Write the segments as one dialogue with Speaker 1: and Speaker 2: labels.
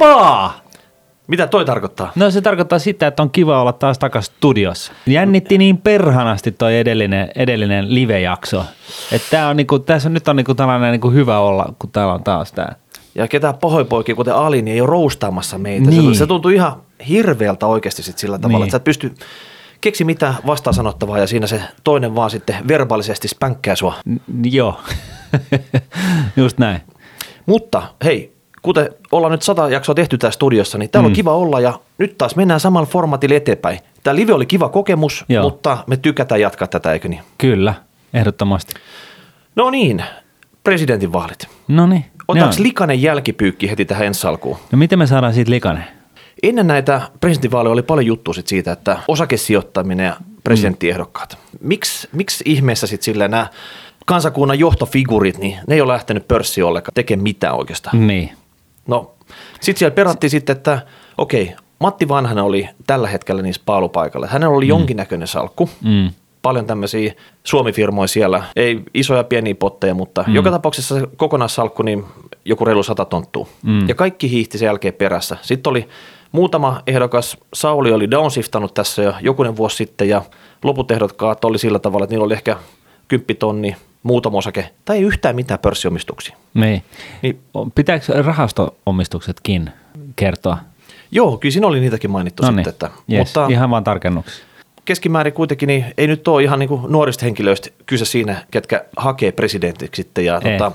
Speaker 1: Jabaa! Mitä toi tarkoittaa?
Speaker 2: No se tarkoittaa sitä, että on kiva olla taas takaisin studiossa. Jännitti niin perhanasti toi edellinen, edellinen live-jakso. Että tää on niinku, tässä on, nyt on niinku tällainen niinku hyvä olla, kun täällä on taas tää.
Speaker 1: Ja ketään pahoinpoikia, kuten Ali, niin ei ole roustaamassa meitä.
Speaker 2: Niin.
Speaker 1: Se, se tuntuu ihan hirveältä oikeasti sit sillä tavalla,
Speaker 2: Niin.
Speaker 1: että sä et pysty keksi mitä vastaan ja siinä se toinen vaan sitten verbaalisesti spänkkää sua.
Speaker 2: N- joo, just näin.
Speaker 1: Mutta hei, kuten ollaan nyt sata jaksoa tehty täällä studiossa, niin täällä mm. on kiva olla ja nyt taas mennään samalla formaatilla eteenpäin. Tämä live oli kiva kokemus,
Speaker 2: Joo.
Speaker 1: mutta me tykätään jatkaa tätä, eikö niin?
Speaker 2: Kyllä, ehdottomasti.
Speaker 1: No niin, presidentinvaalit.
Speaker 2: No niin.
Speaker 1: Otetaanko likainen jälkipyykki heti tähän ensi alkuun?
Speaker 2: No miten me saadaan siitä likainen?
Speaker 1: Ennen näitä presidentinvaaleja oli paljon juttua sit siitä, että osakesijoittaminen ja presidenttiehdokkaat. Miksi, miksi ihmeessä sitten silleen nämä kansakunnan johtofigurit, niin ne ei ole lähtenyt pörssiin ollenkaan tekemään mitään oikeastaan.
Speaker 2: Niin.
Speaker 1: No, sitten siellä perattiin sitten, että okei, Matti Vanhanen oli tällä hetkellä niissä paalupaikalla. Hänellä oli mm. jonkinnäköinen salkku.
Speaker 2: Mm.
Speaker 1: Paljon tämmöisiä Suomi-firmoja siellä, ei isoja pieniä potteja, mutta mm. joka tapauksessa se kokonaissalkku, niin joku reilu sata tonttua. Mm. Ja kaikki hiihti sen jälkeen perässä. Sitten oli muutama ehdokas, Sauli oli downshiftanut tässä jo jokunen vuosi sitten ja loput ehdokkaat oli sillä tavalla, että niillä oli ehkä kymppitonni, muutama osake tai ei yhtään mitään pörssiomistuksia.
Speaker 2: Niin.
Speaker 1: Niin
Speaker 2: Pitääkö rahasto-omistuksetkin kertoa?
Speaker 1: Joo, kyllä siinä oli niitäkin mainittu
Speaker 2: No
Speaker 1: sitten. Että,
Speaker 2: yes.
Speaker 1: Mutta
Speaker 2: ihan vaan tarkennuksia.
Speaker 1: keskimäärin kuitenkin niin ei nyt ole ihan niin kuin nuorista henkilöistä kyse siinä, ketkä hakee presidentiksi sitten. Ja
Speaker 2: Ei.
Speaker 1: tota,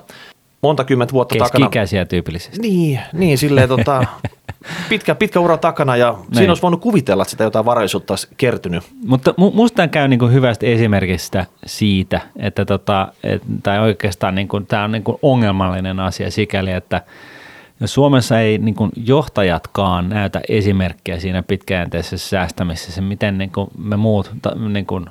Speaker 1: monta kymmentä vuotta takana.
Speaker 2: Keski-ikäisiä tyypillisesti.
Speaker 1: Niin, niin silleen tota, pitkä, pitkä ura takana ja
Speaker 2: Niin.
Speaker 1: siinä olisi voinut kuvitella, että sitä jotain varallisuutta olisi kertynyt.
Speaker 2: Mutta mu- musta tämä käy niinku hyvästä esimerkistä siitä, että tota, et, tai oikeastaan niinku, tämä on niinku ongelmallinen asia sikäli, että jos Suomessa ei niinku johtajatkaan näytä esimerkkiä siinä pitkäjänteisessä säästämisessä, miten niinku me muut ta, niinku,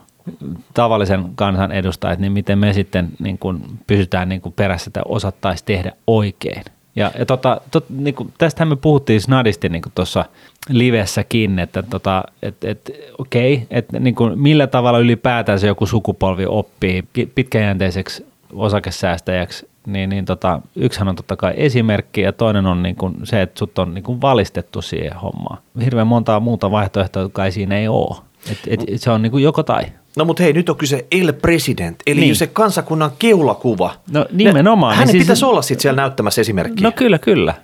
Speaker 2: tavallisen kansan edustajat, niin miten me sitten niinku, pysytään niinku perässä tai osattaisi tehdä oikein. Ja, ja tota, tot, niinku, tästähän me puhuttiin snadisti niinku tuossa livessäkin, että tota, et, et, okei, että niinku, millä tavalla ylipäätään se joku sukupolvi oppii pi- pitkäjänteiseksi osakesäästäjäksi, niin, niin tota, yksihän on totta kai esimerkki ja toinen on niin kuin se, että sut on niin kuin valistettu siihen hommaan. Hirveän montaa muuta vaihtoehtoa, ei siinä ei ole. Et, et se on niin kuin joko tai.
Speaker 1: No mutta hei, nyt on kyse El President, eli niin. Se kansakunnan keulakuva.
Speaker 2: No nimenomaan.
Speaker 1: Ne, hänen
Speaker 2: niin
Speaker 1: siis, pitäisi olla sitten siellä näyttämässä esimerkkiä.
Speaker 2: No kyllä, kyllä.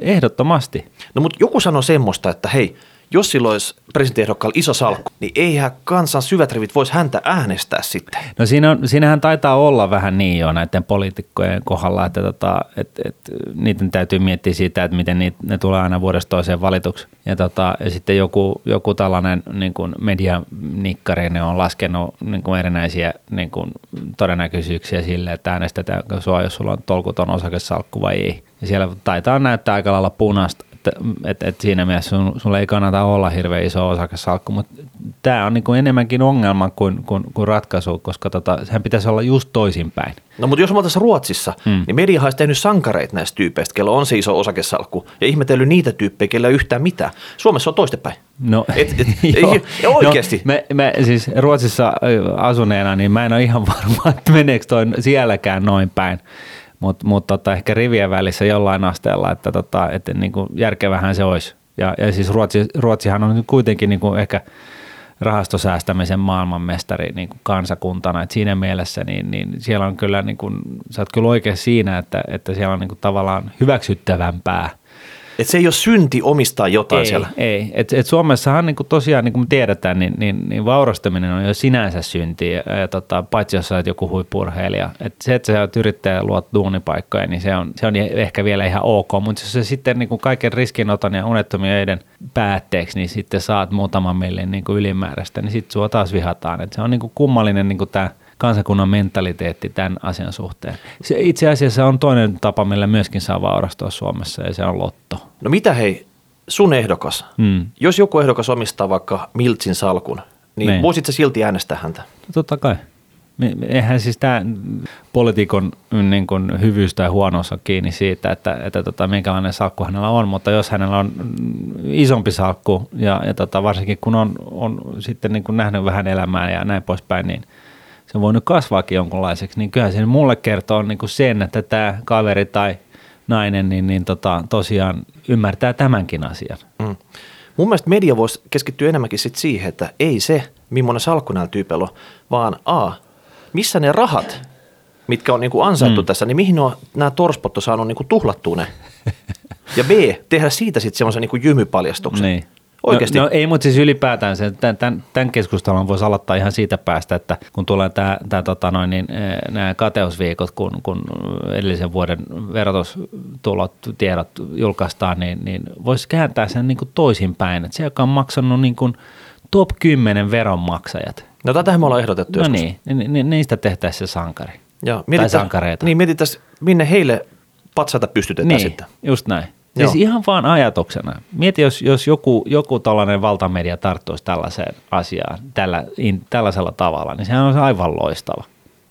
Speaker 2: Ehdottomasti.
Speaker 1: No mutta joku sanoi semmoista, että hei, jos sillä olisi presidenttiehdokkaalla iso salkku, niin eihän kansan syvät rivit voisi häntä äänestää sitten.
Speaker 2: No siinä on, siinähän taitaa olla vähän niin jo näiden poliitikkojen kohdalla, että tota, et, et, niiden täytyy miettiä siitä, että miten niitä, ne tulee aina vuodesta toiseen valituksi. Ja, tota, ja sitten joku, joku tällainen niin kuin medianikkari ne on laskenut niin kuin erinäisiä niin kuin todennäköisyyksiä sille, että äänestetäänkö sua, jos sulla on tolkuton osakesalkku vai ei. Ja siellä taitaa näyttää aika lailla punaista, että et, et siinä mielessä sun, sulla ei kannata olla hirveän iso osakesalkku, mutta tämä on niin kuin enemmänkin ongelma kuin, kuin, kuin ratkaisu, koska tota, sehän pitäisi olla just toisinpäin.
Speaker 1: No mutta jos me oltaisiin Ruotsissa, mm. niin media olisi tehnyt sankareita näistä tyypeistä, kello on se iso osakesalkku, ja ihmetellyt niitä tyyppejä, kellä ei yhtään mitään. Suomessa on toistepäin.
Speaker 2: No,
Speaker 1: Et- et-
Speaker 2: joo.
Speaker 1: ei- ei oikeesti.
Speaker 2: No, me, me, siis Ruotsissa asuneena, niin mä en ole ihan varma, että meneekö toi sielläkään noin päin. Mutta mut tota, ehkä rivien välissä jollain asteella, että, tota, että niin kuin järkevähän se olisi. Ja, ja siis Ruotsi, Ruotsihan on kuitenkin niin kuin ehkä rahastosäästämisen maailmanmestari niin kuin kansakuntana. Et siinä mielessä niin, niin siellä on kyllä, niin kuin, sä oot kyllä oikein siinä, että, että siellä on niin kuin tavallaan hyväksyttävämpää –
Speaker 1: Et se ei ole synti omistaa jotain
Speaker 2: ei,
Speaker 1: siellä.
Speaker 2: Ei, et, et Suomessahan niin kuin tosiaan, niin kuin me tiedetään, niin, niin, niin vaurastaminen on jo sinänsä synti, ja, ja tota, paitsi jos sä oot joku huippurheilija. Et se, että sä oot yrittäjä ja luot duunipaikkoja, niin se on, se on ehkä vielä ihan ok, mutta jos sä sitten niin kuin kaiken riskinoton ja unettomien päätteeksi, niin sitten saat muutaman millin niin kuin ylimääräistä, niin sitten sua taas vihataan. Et se on niin kuin kummallinen niin kuin tämä kansakunnan mentaliteetti tämän asian suhteen. Se itse asiassa on toinen tapa, millä myöskin saa vaurastua Suomessa, ja se on lotto.
Speaker 1: No mitä hei, sun ehdokas,
Speaker 2: Hmm.
Speaker 1: jos joku ehdokas omistaa vaikka Miltsin salkun, niin
Speaker 2: Niin.
Speaker 1: voisit sä silti äänestää häntä?
Speaker 2: Totta kai. Eihän siis tämä poliitikon niin kuin hyvyys tai huonous on kiinni siitä, että, että tota, minkälainen salkku hänellä on, mutta jos hänellä on mm, isompi salkku ja, ja tota, varsinkin kun on, on sitten niin kuin nähnyt vähän elämää ja näin poispäin, niin on voinut kasvaakin jonkunlaiseksi, niin kyllähän se mulle kertoo niin kuin sen, että tämä kaveri tai nainen, niin, niin tota, tosiaan ymmärtää tämänkin asian.
Speaker 1: Mm. Mun mielestä media voisi keskittyä enemmänkin sit siihen, että ei se, millainen salkku näillä tyypeillä on, vaan A, missä ne rahat, mitkä on niinku ansaittu mm. tässä, niin mihin on nämä torspot on saanut niinku tuhlattua ne? Ja B, tehdä siitä sitten semmoisen niinku jymypaljastuksen.
Speaker 2: Niin.
Speaker 1: Oikeasti.
Speaker 2: No, no ei, mutta siis ylipäätään se, tämän, tämän, keskustelun voisi aloittaa ihan siitä päästä, että kun tulee tämä, tämä tota noin, niin, eh, nämä kateusviikot, kun, kun edellisen vuoden verotustulot, tiedot julkaistaan, niin, niin voisi kääntää sen niin kuin toisinpäin. Että se, joka on maksanut niin kuin top 10 veronmaksajat.
Speaker 1: No tätähän me ollaan ehdotettu
Speaker 2: No
Speaker 1: joskus.
Speaker 2: niin, niin, niin, niistä tehtäisiin se sankari.
Speaker 1: Ja
Speaker 2: Tai sankareita.
Speaker 1: Niin mietitään, minne heille patsaita pystytetään
Speaker 2: Niin,
Speaker 1: sitten.
Speaker 2: just näin.
Speaker 1: Joo.
Speaker 2: Siis ihan vaan ajatuksena. Mieti, jos, jos joku, joku tällainen valtamedia tarttuisi tällaiseen asiaan tällä, in, tällaisella tavalla, niin sehän olisi aivan loistava.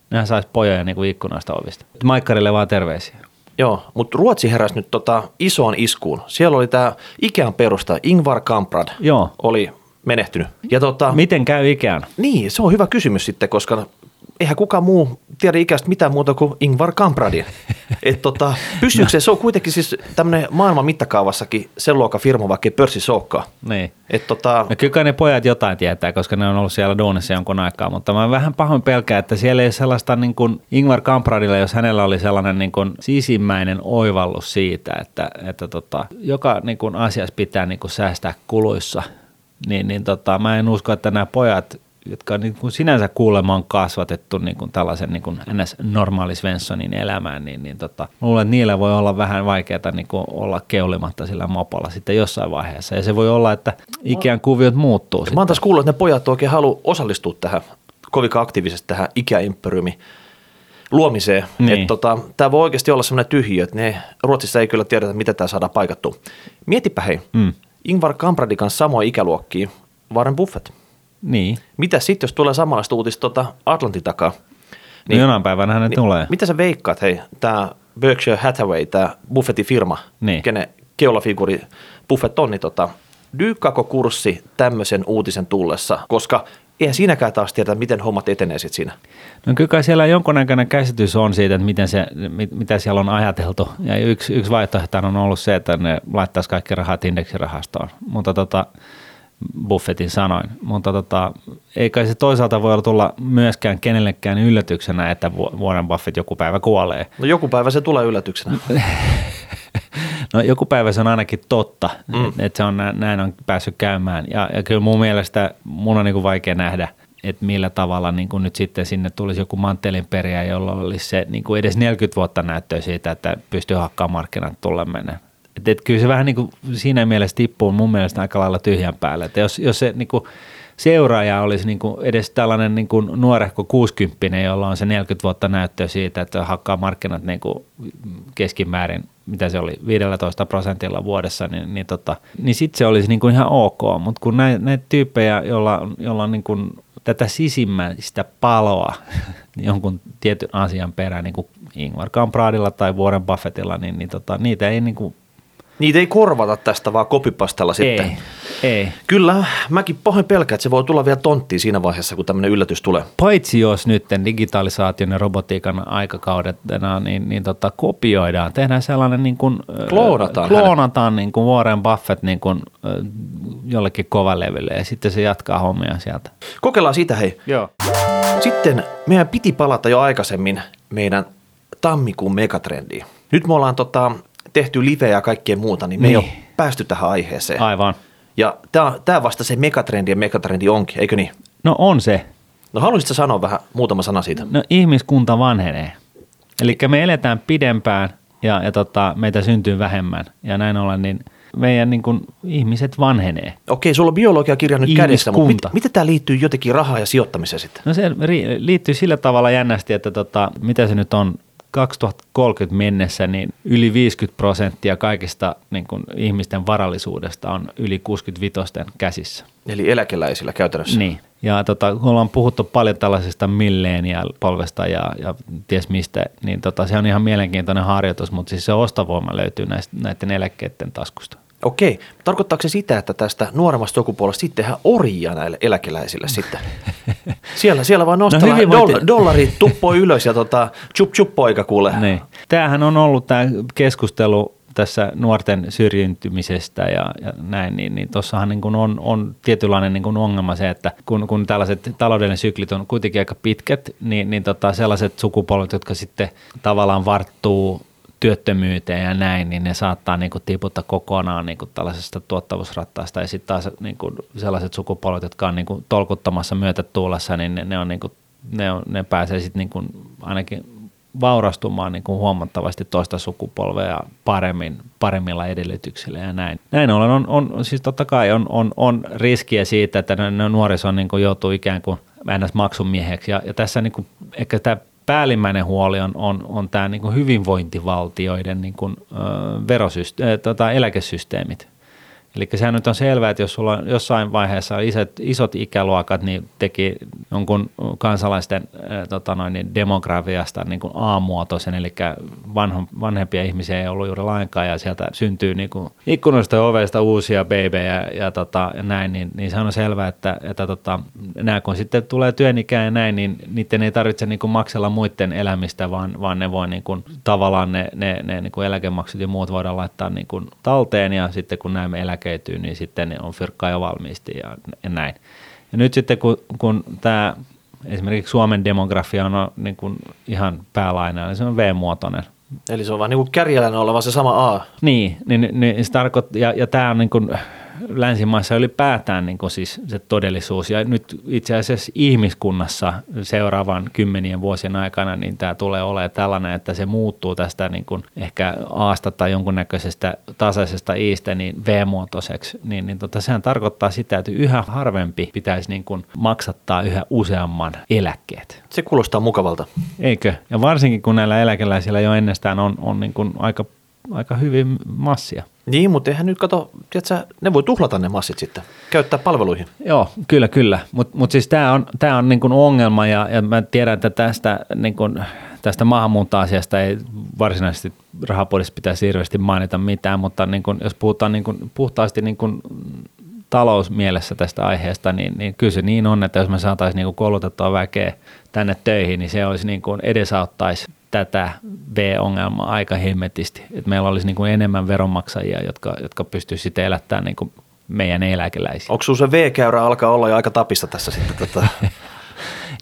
Speaker 2: Nehän saisi pojoja niin kuin ikkunasta ovista. Maikkarille vaan terveisiä.
Speaker 1: Joo, mutta Ruotsi heräsi nyt tota isoon iskuun. Siellä oli tämä Ikean perustaja Ingvar Kamprad
Speaker 2: Joo.
Speaker 1: oli menehtynyt. Ja tota,
Speaker 2: Miten käy ikään?
Speaker 1: niin, se on hyvä kysymys sitten, koska eihän kukaan muu tiedä ikäistä mitään muuta kuin Ingvar Kampradi. Et tota, pysyykö se, se on kuitenkin siis tämmöinen maailman mittakaavassakin sen luokan firma, vaikka ei pörssissä olekaan.
Speaker 2: Niin.
Speaker 1: Et tota,
Speaker 2: No kyllä ne pojat jotain tietää, koska ne on ollut siellä duunissa jonkun aikaa, mutta mä vähän pahoin pelkään, että siellä ei sellaista niin kuin Ingvar Kampradilla, jos hänellä oli sellainen niin kuin sisimmäinen oivallus siitä, että, että tota, joka niin kuin asiassa pitää niin kuin säästää kuluissa, niin, niin tota, mä en usko, että nämä pojat, jotka niin kuin sinänsä kuulemma on kasvatettu niin kuin tällaisen niin kuin ns. normaali Svenssonin elämään, niin, niin tota, luulen, että niillä voi olla vähän vaikeaa niin kuin olla keulimatta sillä mopolla sitten jossain vaiheessa. Ja se voi olla, että ikään kuviot muuttuu.
Speaker 1: mä oon taas kuullut, että ne pojat oikein halu osallistua tähän kovinkaan aktiivisesti tähän ikäimperiumi luomiseen.
Speaker 2: Niin.
Speaker 1: Tota, tämä voi oikeasti olla semmoinen tyhjiö, että ne Ruotsissa ei kyllä tiedetä, mitä tämä saadaan paikattua. Mietipä hei,
Speaker 2: Mm.
Speaker 1: Ingvar Kampradin kanssa samoja ikäluokkia, Warren Buffett.
Speaker 2: Niin.
Speaker 1: Mitä sitten, jos tulee samanlaista uutista tota Atlantin takaa?
Speaker 2: Niin, Jonain päivänä ne tulee.
Speaker 1: Mitä sä veikkaat, hei, tämä Berkshire Hathaway, tämä Buffettin firma,
Speaker 2: Niin.
Speaker 1: kenen keulafiguuri Buffett on, niin tota, dyykkaako kurssi tämmöisen uutisen tullessa, koska eihän siinäkään taas tiedä, miten hommat etenee sitten siinä.
Speaker 2: No kyllä kai siellä jonkunnäköinen käsitys on siitä, että miten se, mit, mitä siellä on ajateltu. Ja yksi, yksi vaihtoehto on ollut se, että ne laittaisi kaikki rahat indeksirahastoon. Mutta tota, Buffettin sanoin. Mutta tota, ei kai se toisaalta voi tulla myöskään kenellekään yllätyksenä, että Warren Buffett joku päivä kuolee.
Speaker 1: No joku päivä se tulee yllätyksenä.
Speaker 2: No joku päivä se on ainakin totta, mm. että et se on, nä- näin on päässyt käymään. Ja, ja kyllä mun mielestä mun on niin kuin vaikea nähdä, että millä tavalla niin kuin nyt sitten sinne tulisi joku manttelinperiä, jolla olisi se niin kuin edes 40 vuotta näyttöä siitä, että pystyy hakkaamaan markkinat tulla mennä. Et, et kyllä se vähän niin kuin siinä mielessä tippuu mun mielestä aika lailla tyhjän päälle. Että jos, jos se niin kuin seuraaja olisi niin kuin edes tällainen niin kuin nuorehko 60 jolla on se 40 vuotta näyttöä siitä, että hakkaa markkinat niin kuin keskimäärin, mitä se oli, 15 prosentilla vuodessa, niin, niin, tota, niin sitten se olisi niin kuin ihan ok. Mutta kun näitä, näitä tyyppejä, joilla, joilla on niin kuin tätä sisimmäistä paloa jonkun tietyn asian perään, niin kuin Ingvar Kampradilla tai Warren Buffettilla, niin, niin tota, niitä ei niin kuin,
Speaker 1: Niitä ei korvata tästä vaan kopipastella sitten.
Speaker 2: ei, ei.
Speaker 1: Kyllä, mäkin pahoin pelkään, että se voi tulla vielä tonttiin siinä vaiheessa, kun tämmöinen yllätys tulee.
Speaker 2: Paitsi jos nyt digitalisaation ja robotiikan aikakaudetena niin, niin tota, kopioidaan, tehdään sellainen niin kuin,
Speaker 1: Kloonataan
Speaker 2: kloonataan niin kuin Warren Buffett niin kuin, jollekin kovalevylle ja sitten se jatkaa hommia sieltä.
Speaker 1: Kokeillaan sitä hei.
Speaker 2: Joo.
Speaker 1: Sitten meidän piti palata jo aikaisemmin meidän tammikuun megatrendiin. Nyt me ollaan tota, tehty liveä ja kaikkea muuta, niin me
Speaker 2: Niin.
Speaker 1: ei ole päästy tähän aiheeseen.
Speaker 2: Aivan.
Speaker 1: Ja tämä vasta se megatrendi ja megatrendi onkin, eikö niin?
Speaker 2: No on se.
Speaker 1: No haluaisitko sanoa vähän muutama sana siitä?
Speaker 2: No ihmiskunta vanhenee. Eli me eletään pidempään ja, ja tota, meitä syntyy vähemmän ja näin ollen niin meidän niin kuin, ihmiset vanhenee.
Speaker 1: Okei, sulla on biologiakirja nyt kädessä, mutta mit, miten tämä liittyy jotenkin rahaa ja sijoittamiseen sitten?
Speaker 2: No se ri- liittyy sillä tavalla jännästi, että tota, mitä se nyt on, 2030 mennessä niin yli 50 prosenttia kaikista niin kuin ihmisten varallisuudesta on yli 65 käsissä.
Speaker 1: Eli eläkeläisillä käytännössä.
Speaker 2: Niin. Ja tota, kun ollaan puhuttu paljon tällaisesta millennial-polvesta ja, ja ties mistä, niin tota, se on ihan mielenkiintoinen harjoitus, mutta siis se ostovoima löytyy näistä, näiden eläkkeiden taskusta.
Speaker 1: Okei, tarkoittaako se sitä, että tästä nuoremmasta sukupuolesta sitten tehdään orjia näille eläkeläisille sitten? Siellä, siellä vaan nostellaan no, doll, dollarit tuppoi ylös ja tota, chup chup poika kuule.
Speaker 2: Niin. tämähän on ollut tämä keskustelu tässä nuorten syrjintymisestä ja, ja näin, niin, niin tuossahan niin on, on tietynlainen niin kuin ongelma se, että kun, kun tällaiset taloudellinen syklit on kuitenkin aika pitkät, niin, niin tota sellaiset sukupolvet, jotka sitten tavallaan varttuu työttömyyteen ja näin, niin ne saattaa niin kuin tiputtaa kokonaan niin kuin tällaisesta tuottavuusrattaasta. Ja sitten taas niin kuin sellaiset sukupolvet, jotka on niin kuin tolkuttamassa myötätuulessa, niin ne, ne, on niin kuin, ne, on, ne pääsee sitten niin kuin ainakin vaurastumaan niin kuin huomattavasti toista sukupolvea paremmin, paremmilla edellytyksillä ja näin. Näin ollen on, on siis totta kai on, on, on riskiä siitä, että nuoriso niin kuin joutuu ikään kuin ns. maksumieheksi. Ja, ja tässä niin kuin, ehkä tämä päällimmäinen huoli on, on, on tämä niin hyvinvointivaltioiden niin kuin, ö, verosyste- tota, eläkesysteemit. Eli sehän nyt on selvää, että jos sulla on jossain vaiheessa isot, isot ikäluokat niin teki jonkun kansalaisten tota noin, niin demografiasta niin kuin A-muotoisen, eli vanho, vanhempia ihmisiä ei ollut juuri lainkaan ja sieltä syntyy niin kuin ikkunoista ja ovesta uusia babejä ja, tota, ja näin, niin, niin se on selvää, että, että tota, nämä kun sitten tulee työnikään ja näin, niin niiden ei tarvitse niin kuin maksella muiden elämistä, vaan, vaan ne voi niin kuin, tavallaan ne, ne, ne niin kuin eläkemaksut ja muut voidaan laittaa niin kuin talteen ja sitten kun näemme eläke eläköityy, niin sitten on fyrkkaa jo valmiisti ja, ja näin. Ja nyt sitten kun, kun tämä esimerkiksi Suomen demografia on niin kuin ihan päälaina, niin se on V-muotoinen.
Speaker 1: Eli se on vaan niin kuin kärjellään oleva se sama A.
Speaker 2: Niin, niin, niin se tarkoittaa, ja, ja tämä on niin kuin, länsimaissa ylipäätään niin kuin siis se todellisuus. Ja nyt itse asiassa ihmiskunnassa seuraavan kymmenien vuosien aikana niin tämä tulee olemaan tällainen, että se muuttuu tästä niin kuin ehkä Aasta tai jonkunnäköisestä tasaisesta Iistä niin V-muotoiseksi. Niin, niin tota, sehän tarkoittaa sitä, että yhä harvempi pitäisi niin kuin maksattaa yhä useamman eläkkeet.
Speaker 1: Se kuulostaa mukavalta.
Speaker 2: Eikö? Ja varsinkin kun näillä eläkeläisillä jo ennestään on, on niin kuin aika, aika hyvin massia.
Speaker 1: Niin, mutta eihän nyt kato, tiedätkö, ne voi tuhlata ne massit sitten, käyttää palveluihin.
Speaker 2: Joo, kyllä, kyllä. Mutta mut siis tämä on, tää on niin ongelma ja, ja mä tiedän, että tästä, niin kun, tästä maahanmuuttoasiasta ei varsinaisesti rahapodissa pitäisi hirveästi mainita mitään, mutta niin kun, jos puhutaan niin kun, puhtaasti niin kun, talousmielessä tästä aiheesta, niin, niin kyllä se niin on, että jos me saataisiin niin koulutettua väkeä tänne töihin, niin se olisi niin kuin edesauttaisi tätä V-ongelmaa aika hemmetisti. Että meillä olisi niin kuin enemmän veronmaksajia, jotka, jotka pystyisivät sitten elättämään niin kuin meidän eläkeläisiä.
Speaker 1: Onko se V-käyrä alkaa olla jo aika tapissa tässä sitten? Tota?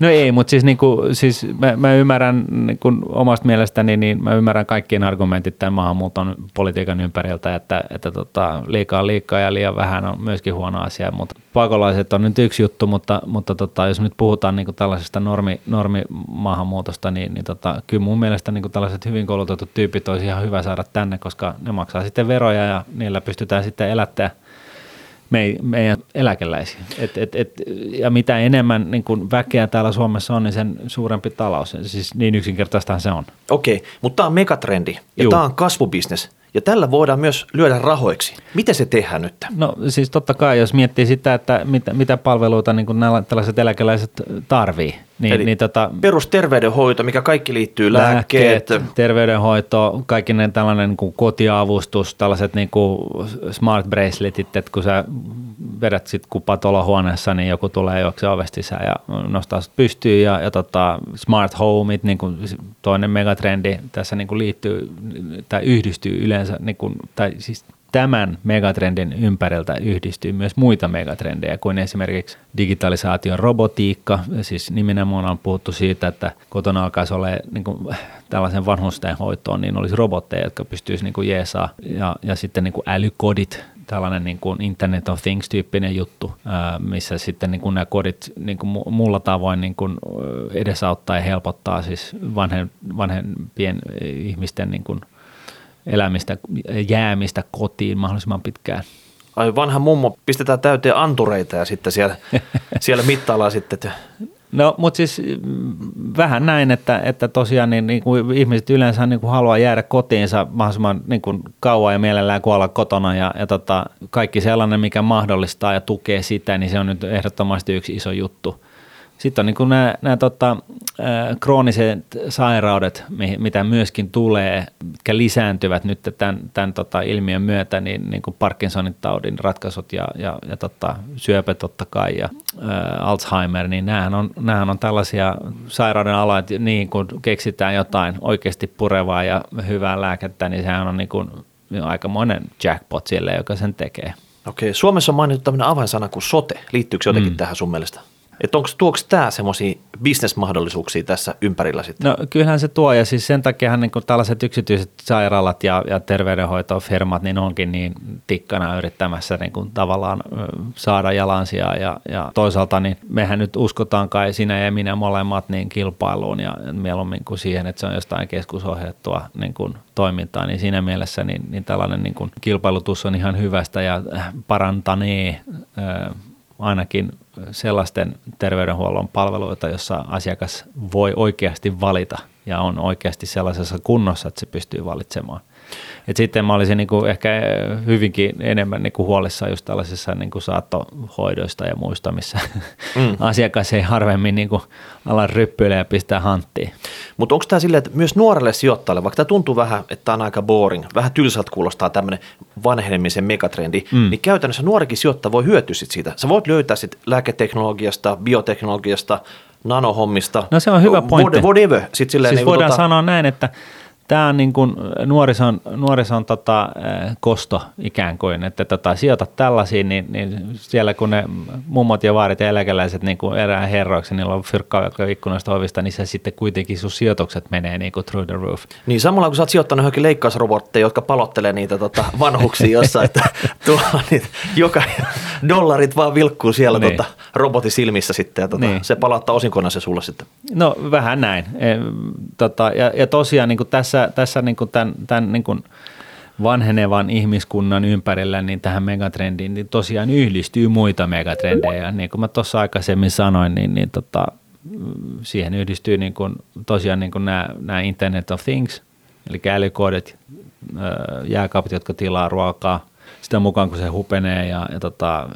Speaker 2: No ei, mutta siis, niin kuin, siis mä, mä ymmärrän niin kuin omasta mielestäni, niin mä ymmärrän kaikkien argumentit tämän maahanmuuton politiikan ympäriltä, että, että tota, liikaa liikaa ja liian vähän on myöskin huono asia, mutta pakolaiset on nyt yksi juttu, mutta, mutta tota, jos nyt puhutaan niin kuin tällaisesta normi, normimaahanmuutosta, niin, niin tota, kyllä mun mielestä niin kuin tällaiset hyvin koulutetut tyypit olisi ihan hyvä saada tänne, koska ne maksaa sitten veroja ja niillä pystytään sitten elättämään me, meidän eläkeläisiä. Et, et, et, ja mitä enemmän niin kun väkeä täällä Suomessa on, niin sen suurempi talous. Siis niin yksinkertaistahan se on.
Speaker 1: Okei, mutta tämä on megatrendi ja tämä on kasvubisnes. Ja tällä voidaan myös lyödä rahoiksi. Miten se tehdään nyt?
Speaker 2: No siis totta kai, jos miettii sitä, että mitä, mitä palveluita niin nämä tällaiset eläkeläiset tarvii. Niin,
Speaker 1: Eli
Speaker 2: niin tota,
Speaker 1: perusterveydenhoito, mikä kaikki liittyy, lääkkeet. lääkkeet
Speaker 2: terveydenhoito, kaikki ne tällainen niin kuin kotiavustus, tällaiset niin kuin smart braceletit, että kun sä vedät sit kupat huoneessa, niin joku tulee juokse ovesta sisään ja nostaa sut pystyyn ja, ja tota, smart homeit, niin kuin toinen megatrendi tässä niin kuin liittyy tai yhdistyy yleensä, niin kuin, tai siis tämän megatrendin ympäriltä yhdistyy myös muita megatrendejä kuin esimerkiksi digitalisaation robotiikka. Siis nimenomaan on puhuttu siitä, että kotona alkaisi olla niin kuin tällaisen vanhusten hoitoon, niin olisi robotteja, jotka pystyisi niin kuin jeesaa ja, ja sitten niin kuin älykodit, tällainen niin kuin Internet of Things-tyyppinen juttu, missä sitten niin kuin nämä kodit niin kuin muulla tavoin niin kuin edesauttaa ja helpottaa siis vanhen, vanhempien ihmisten niin kuin elämistä, jäämistä kotiin mahdollisimman pitkään.
Speaker 1: Ai vanha mummo, pistetään täyteen antureita ja sitten siellä, siellä mittaillaan sitten. Että...
Speaker 2: No, mutta siis mm, vähän näin, että, että tosiaan niin, niin kuin ihmiset yleensä niin kuin haluaa jäädä kotiinsa mahdollisimman niin kuin kauan ja mielellään kuolla kotona ja, ja tota, kaikki sellainen, mikä mahdollistaa ja tukee sitä, niin se on nyt ehdottomasti yksi iso juttu. Sitten on niin nämä, nämä tota, krooniset sairaudet, mitä myöskin tulee, mitkä lisääntyvät nyt tämän, tämän tota ilmiön myötä, niin, niin kuin Parkinsonin taudin ratkaisut ja, ja, ja tota, syöpä totta kai ja ä, Alzheimer, niin nämähän on, nämähän on tällaisia sairauden aloja, että niin kun keksitään jotain oikeasti purevaa ja hyvää lääkettä, niin sehän on niin kuin aikamoinen jackpot sille, joka sen tekee.
Speaker 1: Okei, Suomessa on mainittu tämmöinen avainsana kuin sote. Liittyykö jotenkin mm. tähän sun mielestä? Että onko tuoks tämä semmoisia bisnesmahdollisuuksia tässä ympärillä sitten?
Speaker 2: No kyllähän se tuo ja siis sen takia niin tällaiset yksityiset sairaalat ja, ja terveydenhoitofirmat niin onkin niin tikkana yrittämässä niin kuin tavallaan saada jalansia ja, ja toisaalta niin mehän nyt uskotaan kai sinä ja minä molemmat niin kilpailuun ja mieluummin kuin siihen, että se on jostain keskusohjattua niin kuin toimintaa, niin siinä mielessä niin, niin tällainen niin kuin kilpailutus on ihan hyvästä ja parantanee ainakin sellaisten terveydenhuollon palveluita, jossa asiakas voi oikeasti valita ja on oikeasti sellaisessa kunnossa, että se pystyy valitsemaan. Et sitten mä olisin niinku ehkä hyvinkin enemmän niinku huolissaan just tällaisissa niinku saattohoidoista ja muista, missä mm. asiakas ei harvemmin niinku ala ryppyillä ja pistää hanttiin.
Speaker 1: Mutta onko tämä silleen, että myös nuorelle sijoittajalle, vaikka tämä tuntuu vähän, että tämä on aika boring, vähän tylsältä kuulostaa tämmöinen vanhenemisen megatrendi, mm. niin käytännössä nuorikin sijoittaja voi hyötyä sit siitä. Sä voit löytää sit lääketeknologiasta, bioteknologiasta, nanohommista.
Speaker 2: No se on hyvä pointti.
Speaker 1: Whatever. Sit silleen,
Speaker 2: siis
Speaker 1: niin
Speaker 2: voidaan tota... sanoa näin, että tämä on niin kuin nuorison, nuorison tota, kosto ikään kuin, että tota, sijoitat tällaisiin, niin, niin, siellä kun ne mummot ja vaarit ja eläkeläiset niin kuin erään herroiksi, niillä on fyrkkaa ikkunasta ovista, niin se sitten kuitenkin sun sijoitukset menee niin kuin through the roof.
Speaker 1: Niin samalla kun sä oot sijoittanut johonkin leikkausrobotteja, jotka palottelee niitä tota, vanhuksia jossain, että tuolla niitä, joka dollarit vaan vilkkuu siellä niin. tota, robotin silmissä sitten ja tota, niin. se palauttaa osinkona se sulle sitten.
Speaker 2: No vähän näin. E, tota, ja, ja tosiaan niin kuin tässä tässä, niin kuin tämän, tämän niin kuin vanhenevan ihmiskunnan ympärillä niin tähän megatrendiin niin tosiaan yhdistyy muita megatrendejä. Niin kuin mä tuossa aikaisemmin sanoin, niin, niin tota, siihen yhdistyy niin kuin, tosiaan niin kuin nämä, nämä Internet of Things, eli älykoodet, jääkaapit, jotka tilaa ruokaa, sitä mukaan kun se hupenee ja, ja tota,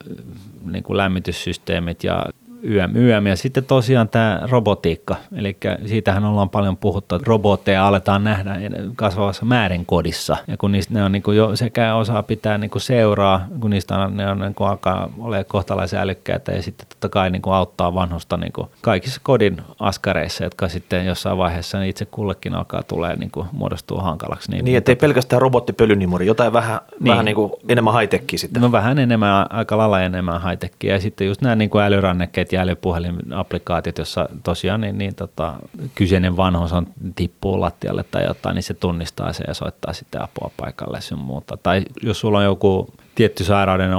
Speaker 2: niin kuin lämmityssysteemit ja YM, YM. Ja sitten tosiaan tämä robotiikka, eli siitähän ollaan paljon puhuttu, että robotteja aletaan nähdä kasvavassa määrin kodissa. Ja kun niistä ne on niin kuin jo sekä osaa pitää niin kuin seuraa, kun niistä on, ne on niin kuin alkaa olla kohtalaisen älykkäitä ja sitten totta kai niin kuin auttaa vanhusta niin kuin kaikissa kodin askareissa, jotka sitten jossain vaiheessa itse kullekin alkaa tulee niin kuin muodostua hankalaksi.
Speaker 1: Niin, niin ettei tota, pelkästään robottipölynimuri, jotain vähän, niin, vähän niin kuin enemmän high sitten.
Speaker 2: No vähän enemmän, aika lailla enemmän high ja sitten just nämä niin kuin älyrannekkeet ja älypuhelin-applikaatiot, jossa tosiaan niin, niin tota, kyseinen vanhus on tippuu lattialle tai jotain, niin se tunnistaa se ja soittaa sitten apua paikalle sun muuta. Tai jos sulla on joku tietty sairauden,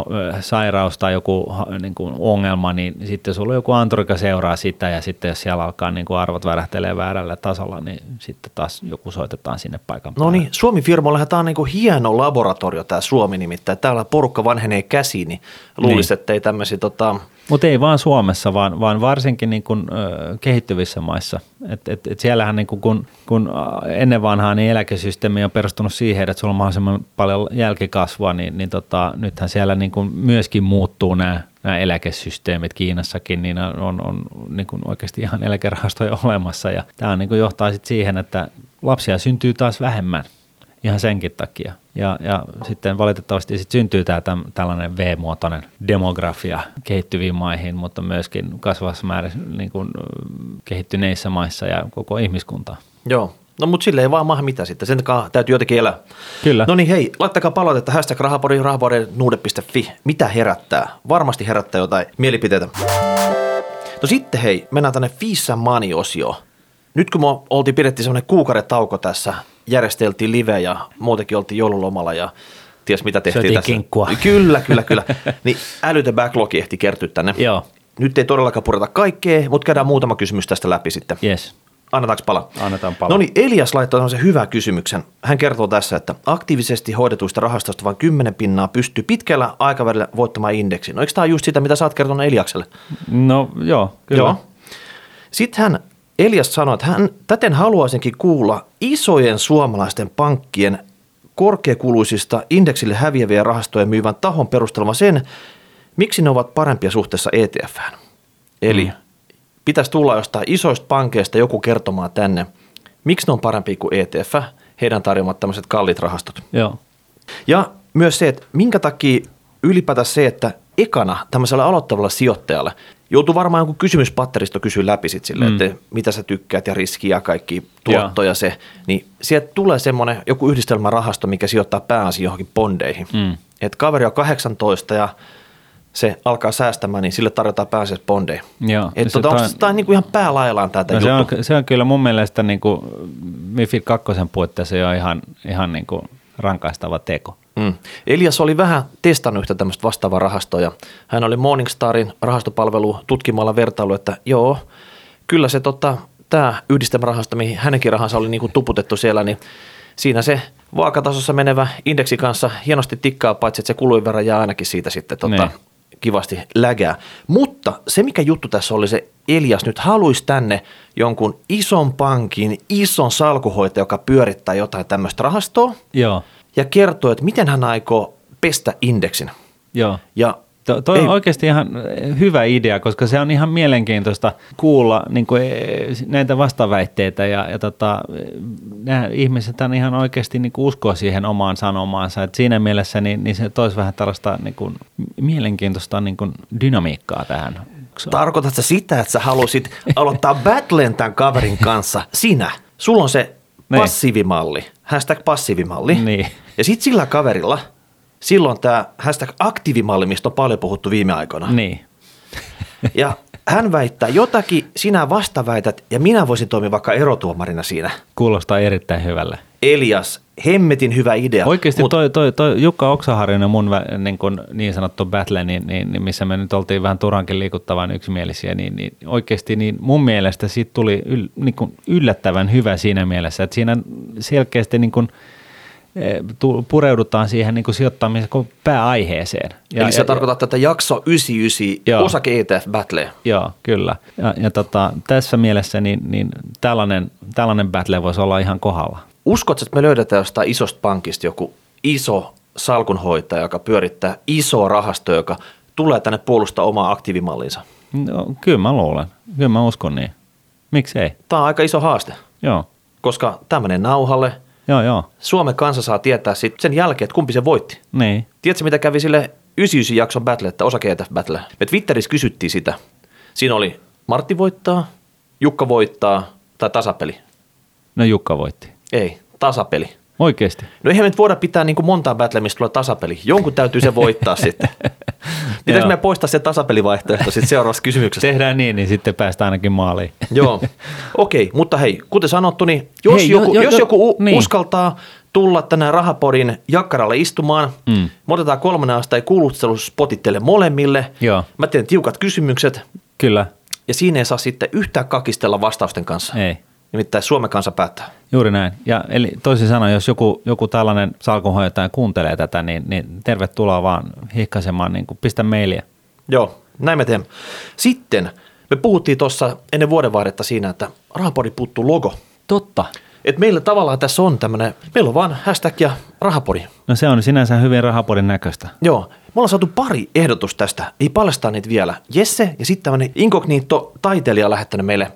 Speaker 2: sairaus tai joku niin kuin ongelma, niin sitten sulla on joku anturi, joka seuraa sitä ja sitten jos siellä alkaa niin kuin arvot värähtelee väärällä tasolla, niin sitten taas joku soitetaan sinne paikan
Speaker 1: päälle. No niin, Suomi-firmoilla tämä on niin kuin hieno laboratorio tämä Suomi nimittäin. Täällä porukka vanhenee käsiin, niin luulisi, niin. että ei tämmöisiä tota,
Speaker 2: mutta ei vaan Suomessa, vaan, vaan varsinkin niin kun, ö, kehittyvissä maissa. Et, et, et siellähän niin kun, kun, kun ennen vanhaa niin eläkesysteemi on perustunut siihen, että sulla on mahdollisimman paljon jälkikasvua, niin, niin tota, nythän siellä niin kun myöskin muuttuu nämä nämä eläkesysteemit Kiinassakin, niin on, on, niin kuin oikeasti ihan eläkerahastoja olemassa. Ja tämä niin kuin johtaa sitten siihen, että lapsia syntyy taas vähemmän ihan senkin takia. Ja, ja sitten valitettavasti sit syntyy tämä täm, tällainen V-muotoinen demografia kehittyviin maihin, mutta myöskin kasvavassa määrin niin kuin kehittyneissä maissa ja koko ihmiskunta.
Speaker 1: Joo, No mutta sille ei vaan maha mitä sitten, sen takia täytyy jotenkin elää.
Speaker 2: Kyllä.
Speaker 1: No niin hei, laittakaa palautetta hashtag rahapori, rahapori, nuude.fi. Mitä herättää? Varmasti herättää jotain mielipiteitä. No sitten hei, mennään tänne Fissa Money-osioon. Nyt kun me oltiin pidettiin semmoinen kuukauden tauko tässä järjesteltiin live ja muutenkin oltiin joululomalla ja ties mitä tehtiin
Speaker 2: Söitiin
Speaker 1: tässä.
Speaker 2: kinkkua.
Speaker 1: Kyllä, kyllä, kyllä. niin älytön backlog ehti kertyä tänne.
Speaker 2: Joo.
Speaker 1: Nyt ei todellakaan pureta kaikkea, mutta käydään muutama kysymys tästä läpi sitten.
Speaker 2: Yes.
Speaker 1: Annetaanko pala?
Speaker 2: Annetaan pala.
Speaker 1: No niin, Elias laittoi sen hyvän kysymyksen. Hän kertoo tässä, että aktiivisesti hoidetuista rahastoista vain 10 pinnaa pystyy pitkällä aikavälillä voittamaan indeksin. No eikö tämä just sitä, mitä sä oot kertonut Eliakselle?
Speaker 2: No joo, kyllä. Joo.
Speaker 1: Sitten hän Elias sanoi, että hän täten haluaisinkin kuulla isojen suomalaisten pankkien korkeakuluisista indeksille häviäviä rahastoja myyvän tahon perustelma sen, miksi ne ovat parempia suhteessa ETFään. Eli mm. pitäisi tulla jostain isoista pankeista joku kertomaan tänne, miksi ne on parempi kuin ETF, heidän tarjoamat tämmöiset kalliit rahastot.
Speaker 2: Joo.
Speaker 1: Ja myös se, että minkä takia ylipäätään se, että ekana tämmöisellä aloittavalla sijoittajalle joutuu varmaan joku kysymyspatteristo kysyä läpi sit sille, mm. että mitä sä tykkäät ja riskiä ja kaikki tuottoja se, niin sieltä tulee semmoinen joku yhdistelmärahasto, mikä sijoittaa pääasiin johonkin bondeihin. Mm. Että kaveri on 18 ja se alkaa säästämään, niin sille tarjotaan pääasiassa bondeja.
Speaker 2: Joo.
Speaker 1: Että tota, onko tämä niinku ihan päälaillaan tätä
Speaker 2: no
Speaker 1: juttu?
Speaker 2: se, on, se on kyllä mun mielestä niin kuin MIFID 2 puitteissa jo ihan, ihan niin kuin rankaistava teko.
Speaker 1: Mm. Elias oli vähän testannut yhtä tämmöistä vastaavaa rahastoa ja hän oli Morningstarin rahastopalvelu tutkimalla vertailu, että joo, kyllä se tota, tämä yhdistelmärahasto, mihin hänenkin rahansa oli niinku tuputettu siellä, niin siinä se vaakatasossa menevä indeksi kanssa hienosti tikkaa, paitsi että se kulujen verran jää ainakin siitä sitten tota,
Speaker 2: Niin.
Speaker 1: kivasti lägää. Mutta se, mikä juttu tässä oli se, Elias nyt haluaisi tänne jonkun ison pankin, ison salkuhoitaja, joka pyörittää jotain tämmöistä rahastoa
Speaker 2: Joo,
Speaker 1: ja kertoo, että miten hän aikoo pestä indeksin.
Speaker 2: joo.
Speaker 1: Ja
Speaker 2: To, toi
Speaker 1: Ei-
Speaker 2: on oikeasti ihan hyvä idea, koska se on ihan mielenkiintoista kuulla niin kuin, näitä vastaväitteitä ja, ja tota, nämä ihmiset on ihan oikeasti niin kuin uskoa siihen omaan sanomaansa. Et siinä mielessä niin, niin se toisi vähän tällaista niin kuin, mielenkiintoista niin kuin dynamiikkaa tähän.
Speaker 1: tarkoitat sä sitä, että sä haluaisit aloittaa battlen tämän kaverin kanssa? Sinä. Sulla on se
Speaker 2: Niin.
Speaker 1: passiivimalli, hashtag passiivimalli.
Speaker 2: Niin.
Speaker 1: Ja sitten sillä kaverilla, silloin tämä hashtag aktiivimalli, mistä on paljon puhuttu viime aikoina.
Speaker 2: Niin,
Speaker 1: Ja hän väittää jotakin, sinä vastaväität ja minä voisin toimia vaikka erotuomarina siinä.
Speaker 2: kuulostaa erittäin hyvälle.
Speaker 1: Elias, hemmetin hyvä idea.
Speaker 2: Oikeasti
Speaker 1: Mut-
Speaker 2: toi, toi, toi Jukka Oksaharinen mun niin, kun, niin sanottu battle, niin, niin, niin, missä me nyt oltiin vähän turankin liikuttavan yksimielisiä, niin, niin oikeasti niin mun mielestä siitä tuli yl, niin kuin yllättävän hyvä siinä mielessä, että siinä selkeästi niin kuin, pureudutaan siihen niin kuin sijoittamisen pääaiheeseen.
Speaker 1: Eli se tarkoittaa tätä jakso 99
Speaker 2: Joo.
Speaker 1: osake ETF Battle.
Speaker 2: Joo, kyllä. Ja, ja tota, tässä mielessä niin, niin tällainen, tällainen battle voisi olla ihan kohdalla.
Speaker 1: Uskotko, että me löydetään jostain isosta pankista joku iso salkunhoitaja, joka pyörittää isoa rahastoa, joka tulee tänne puolustaa omaa aktiivimallinsa?
Speaker 2: No, kyllä mä luulen. Kyllä mä uskon niin. Miksi ei?
Speaker 1: Tämä on aika iso haaste,
Speaker 2: Joo,
Speaker 1: koska tämä menee nauhalle.
Speaker 2: Joo, joo.
Speaker 1: Suomen kansa saa tietää sit sen jälkeen, että kumpi se voitti.
Speaker 2: Niin.
Speaker 1: Tiedätkö, mitä kävi sille 99 jakson battle, että osake battle? Me Twitterissä kysyttiin sitä. Siinä oli Martti voittaa, Jukka voittaa tai tasapeli.
Speaker 2: No Jukka voitti.
Speaker 1: Ei, tasapeli.
Speaker 2: Oikeasti.
Speaker 1: No eihän me nyt voida pitää niin kuin montaa battlea, mistä tulee tasapeli. Jonkun täytyy se voittaa sitten. Pitäisikö
Speaker 2: Joo.
Speaker 1: me poistaa se tasapelivaihtoehto sitten seuraavassa kysymyksessä?
Speaker 2: Tehdään niin, niin sitten päästään ainakin maaliin.
Speaker 1: Joo, okei, okay, mutta hei, kuten sanottu, niin jos
Speaker 2: Hei,
Speaker 1: joku,
Speaker 2: jo- jo-
Speaker 1: jos
Speaker 2: jo-
Speaker 1: joku u-
Speaker 2: niin.
Speaker 1: uskaltaa tulla tänne rahapodin jakkaralle istumaan, mm. me otetaan kolmannen asteen kuulusteluspotit teille molemmille.
Speaker 2: Joo.
Speaker 1: Mä teen tiukat kysymykset
Speaker 2: Kyllä.
Speaker 1: ja siinä ei saa sitten yhtään kakistella vastausten kanssa.
Speaker 2: Ei.
Speaker 1: Nimittäin Suomen kansa päättää.
Speaker 2: Juuri näin. Ja eli toisin sanoen, jos joku, joku tällainen salkunhoitaja kuuntelee tätä, niin, niin tervetuloa vaan hihkaisemaan, niin kuin pistä mailia.
Speaker 1: Joo, näin me teemme. Sitten me puhuttiin tuossa ennen vuodenvaihdetta siinä, että rahapodi puuttuu logo.
Speaker 2: Totta.
Speaker 1: Et meillä tavallaan tässä on tämmöinen, meillä on vaan hashtag ja rahapodi.
Speaker 2: No se on sinänsä hyvin rahapodin näköistä.
Speaker 1: Joo, me ollaan saatu pari ehdotusta tästä, ei paljastaa niitä vielä. Jesse ja sitten tämmöinen inkognito taiteilija on lähettänyt meille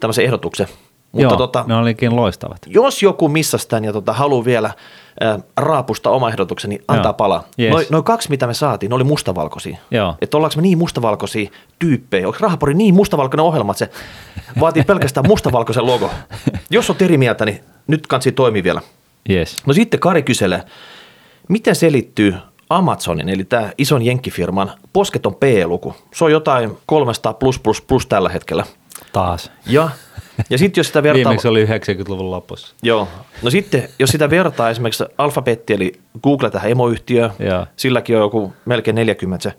Speaker 1: tämmöisen ehdotuksen. Mutta
Speaker 2: Joo,
Speaker 1: tota,
Speaker 2: ne olikin loistavat.
Speaker 1: jos joku missasi tämän ja tota, haluaa vielä ää, raapusta oma ehdotuksen, niin antaa
Speaker 2: Joo.
Speaker 1: palaa.
Speaker 2: Yes.
Speaker 1: Noin noi kaksi, mitä me saatiin, ne oli mustavalkoisia. Että ollaanko me niin mustavalkoisia tyyppejä? Onko Rahapori niin mustavalkoinen ohjelma, että se vaatii pelkästään mustavalkoisen logo? Jos on eri mieltä, niin nyt kansi toimii vielä.
Speaker 2: Yes.
Speaker 1: No sitten Kari kyselee, miten selittyy Amazonin, eli tämä ison jenkkifirman posketon P-luku? Se on jotain 300 plus plus plus tällä hetkellä.
Speaker 2: Taas.
Speaker 1: Ja, ja sitten jos sitä vertaa...
Speaker 2: Viimeksi oli 90-luvun lopussa.
Speaker 1: Joo. No sitten, jos sitä vertaa esimerkiksi Alphabetti, eli Google tähän emoyhtiöön,
Speaker 2: Joo.
Speaker 1: silläkin on joku melkein 40 se,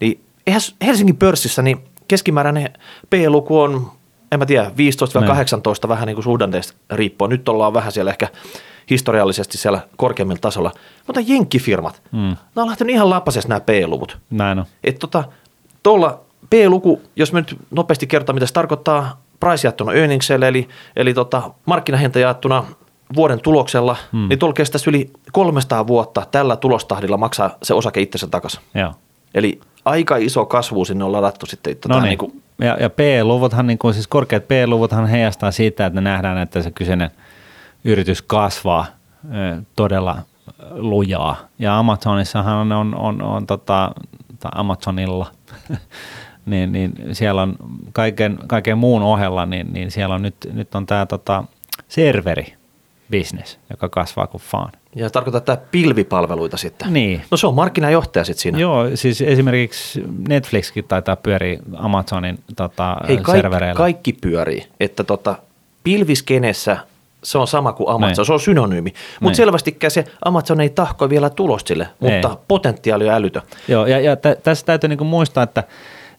Speaker 1: niin eihän Helsingin pörssissä niin keskimääräinen P-luku on, en mä tiedä, 15-18 vähän niin kuin suhdanteista riippuen. Nyt ollaan vähän siellä ehkä historiallisesti siellä korkeammilla tasolla. Mutta jenkkifirmat, mm. nämä on lähtenyt ihan lapasesta nämä P-luvut.
Speaker 2: Näin on.
Speaker 1: Että tota, tuolla P-luku, jos me nyt nopeasti kertaa, mitä se tarkoittaa price jaettuna earningselle, eli, eli tota, markkinahinta jaettuna vuoden tuloksella, hmm. niin tuolla kestäisi yli 300 vuotta tällä tulostahdilla maksaa se osake itsensä takaisin.
Speaker 2: Joo.
Speaker 1: Eli aika iso kasvu sinne on ladattu sitten tota,
Speaker 2: No niin.
Speaker 1: niin kuin
Speaker 2: ja, ja P-luvuthan, niin kuin, siis korkeat P-luvuthan heijastaa siitä, että nähdään, että se kyseinen yritys kasvaa ö, todella lujaa. Ja Amazonissahan on, on, on, on tota, tai Amazonilla, niin, niin siellä on kaiken, kaiken muun ohella, niin, niin siellä on nyt, nyt on tämä tota, serveri business, joka kasvaa kuin faan.
Speaker 1: Ja tarkoittaa tämä pilvipalveluita sitten.
Speaker 2: Niin.
Speaker 1: No se on markkinajohtaja sitten siinä.
Speaker 2: Joo, siis esimerkiksi Netflixkin taitaa pyöriä Amazonin tota,
Speaker 1: Hei, kaik,
Speaker 2: servereillä.
Speaker 1: kaikki pyörii. Että tota, pilviskenessä se on sama kuin Amazon,
Speaker 2: Niin.
Speaker 1: se on synonyymi. Mutta
Speaker 2: Niin.
Speaker 1: selvästikään se Amazon ei tahko vielä tulosta sille, mutta
Speaker 2: Ei.
Speaker 1: potentiaali on älytön.
Speaker 2: Joo, ja, ja tä, tässä täytyy niinku muistaa, että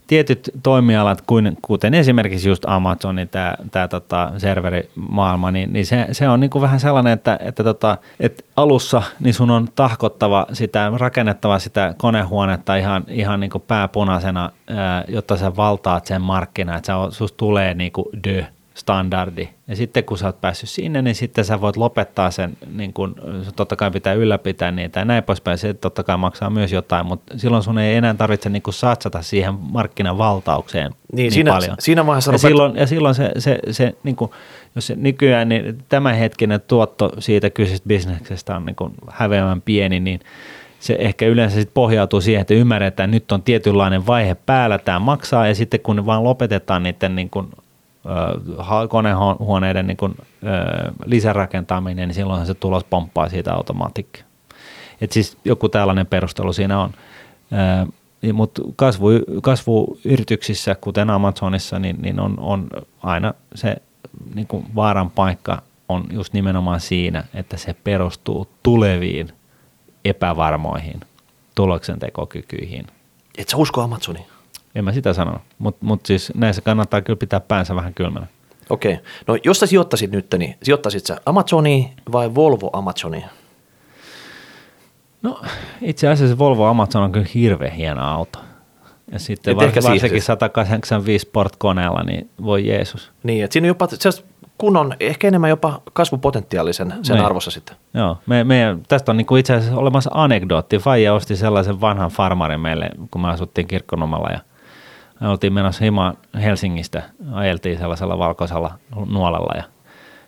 Speaker 2: tietyt toimialat, kuin, kuten esimerkiksi just Amazonin tämä tää, tota, serverimaailma, niin, niin se, se on niinku vähän sellainen, että, että, tota, että alussa niin sun on tahkottava sitä, rakennettava sitä konehuonetta ihan, ihan niinku pääpunaisena, ää, jotta sä valtaat sen markkinan, että susta tulee niinku the standardi. Ja sitten kun sä oot päässyt sinne, niin sitten sä voit lopettaa sen, niin kun, totta kai pitää ylläpitää niitä ja näin poispäin. Se totta kai maksaa myös jotain, mutta silloin sun ei enää tarvitse niin satsata siihen markkinan valtaukseen niin,
Speaker 1: Niin, siinä-
Speaker 2: paljon.
Speaker 1: siinä vaiheessa
Speaker 2: ja
Speaker 1: rupeat-
Speaker 2: silloin, ja silloin se, se, se niin kuin, jos se nykyään niin tämänhetkinen tuotto siitä kyseisestä bisneksestä on niin kuin häveämän pieni, niin se ehkä yleensä sit pohjautuu siihen, että ymmärretään, että nyt on tietynlainen vaihe päällä, tämä maksaa, ja sitten kun vaan lopetetaan niiden niin ha- konehuoneiden niin kuin, lisärakentaminen, niin silloin se tulos pomppaa siitä automaatikki. Et siis joku tällainen perustelu siinä on. Mutta kasvu, kasvuyrityksissä, kuten Amazonissa, niin, niin on, on aina se niin kuin vaaran paikka on just nimenomaan siinä, että se perustuu tuleviin epävarmoihin tuloksentekokykyihin.
Speaker 1: Et sä usko Amazoniin?
Speaker 2: En mä sitä sano, mutta mut siis näissä kannattaa kyllä pitää päänsä vähän kylmänä.
Speaker 1: Okei. No jos sä sijoittaisit nyt, niin sijoittaisit sä Amazoniin vai Volvo Amazoniin?
Speaker 2: No itse asiassa Volvo Amazon on kyllä hirveän hieno auto. Ja sitten
Speaker 1: Et
Speaker 2: var, varsinkin
Speaker 1: siisti.
Speaker 2: 185 Sport-koneella, niin voi Jeesus.
Speaker 1: Niin, että siinä on jopa kunnon, ehkä enemmän jopa kasvupotentiaalisen sen
Speaker 2: Niin.
Speaker 1: arvossa sitten.
Speaker 2: Joo, me, me, tästä on niinku itse asiassa olemassa anekdootti. Faija osti sellaisen vanhan farmarin meille, kun me asuttiin Kirkkonummalla ja me oltiin menossa himaan Helsingistä, ajeltiin sellaisella valkoisella nuolalla ja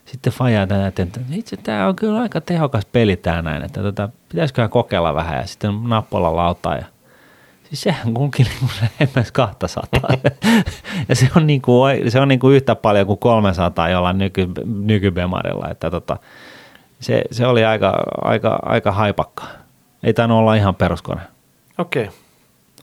Speaker 2: sitten Faija tätä, että itse tämä on kyllä aika tehokas peli tää näin, että tota, pitäisiköhän kokeilla vähän ja sitten nappolla lautaa ja Siis sehän kulki niinku lähemmäs 200. ja se on, niinku, se on niinku yhtä paljon kuin 300 jollain nyky, nykybemarilla. Että tota, se, se oli aika, aika, aika haipakka. Ei tainnut olla ihan peruskone.
Speaker 1: Okei. Okay.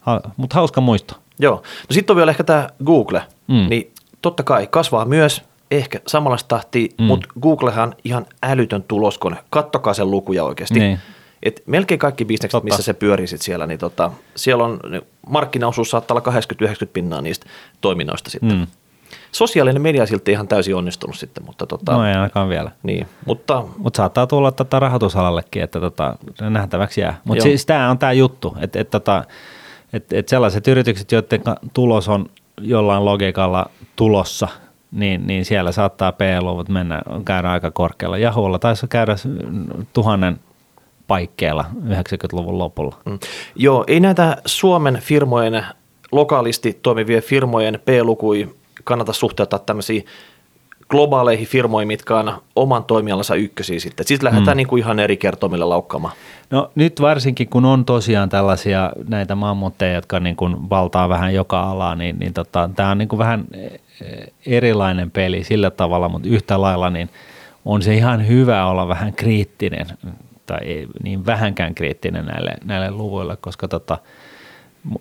Speaker 2: Ha, mutta hauska muisto.
Speaker 1: Joo. No sitten on vielä ehkä tämä Google.
Speaker 2: Mm.
Speaker 1: Niin totta kai kasvaa myös ehkä samalla tahtia,
Speaker 2: Mm.
Speaker 1: mutta Googlehan ihan älytön tuloskone. Kattokaa sen lukuja oikeasti.
Speaker 2: Niin.
Speaker 1: Et melkein kaikki bisnekset,
Speaker 2: Totta.
Speaker 1: missä se pyörii sit siellä, niin tota, siellä on markkinaosuus saattaa olla 80-90 pinnaa niistä toiminnoista sitten.
Speaker 2: Mm.
Speaker 1: Sosiaalinen media silti ihan täysin onnistunut sitten, mutta tota,
Speaker 2: No ei ainakaan vielä.
Speaker 1: niin, mutta
Speaker 2: Mutta saattaa tulla tätä rahoitusalallekin, että tota, nähtäväksi jää. Mutta siis tämä on tämä juttu, että et, tota, et, et sellaiset yritykset, joiden tulos on jollain logiikalla tulossa, niin, niin siellä saattaa P-luvut mennä, käydä aika korkealla. Jahulla taisi käydä tuhannen paikkeilla 90-luvun lopulla.
Speaker 1: Mm. Joo, ei näitä Suomen firmojen, lokaalisti toimivien firmojen P-lukui kannata suhteuttaa tämmöisiin globaaleihin firmoihin, mitkä on oman toimialansa ykkösiä sitten. Sitten lähdetään mm. niin kuin ihan eri kertomille laukkaamaan.
Speaker 2: No nyt varsinkin, kun on tosiaan tällaisia näitä mammutteja, jotka niin kuin valtaa vähän joka alaa, niin, niin tota, tämä on niin kuin vähän eh, erilainen peli sillä tavalla, mutta yhtä lailla niin on se ihan hyvä olla vähän kriittinen, tai ei niin vähänkään kriittinen näille, näille luvuille, koska tota,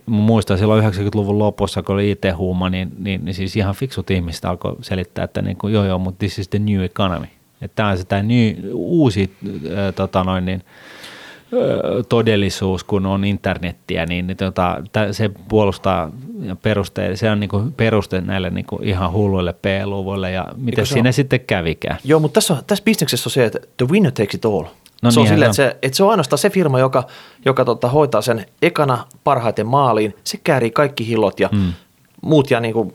Speaker 2: muistan silloin 90-luvun lopussa, kun oli IT-huuma, niin, niin, niin siis ihan fiksut ihmiset alkoi selittää, että niin kuin, joo joo, mutta this is the new economy. Että tämä on se tämä new, uusi äh, tota noin, niin, todellisuus, kun on internettiä, niin, niin tota, se puolustaa ja peruste, se on niinku peruste näille niinku ihan hulluille P-luvuille ja miten siinä
Speaker 1: ole?
Speaker 2: sitten kävikään.
Speaker 1: Joo, mutta tässä, on, tässä bisneksessä on se, että the winner takes it all.
Speaker 2: No
Speaker 1: se on
Speaker 2: niinhän
Speaker 1: silleen, että se, että se on ainoastaan se firma, joka, joka tota, hoitaa sen ekana parhaiten maaliin. Se käärii kaikki hillot ja
Speaker 2: Mm.
Speaker 1: muut jää niin kuin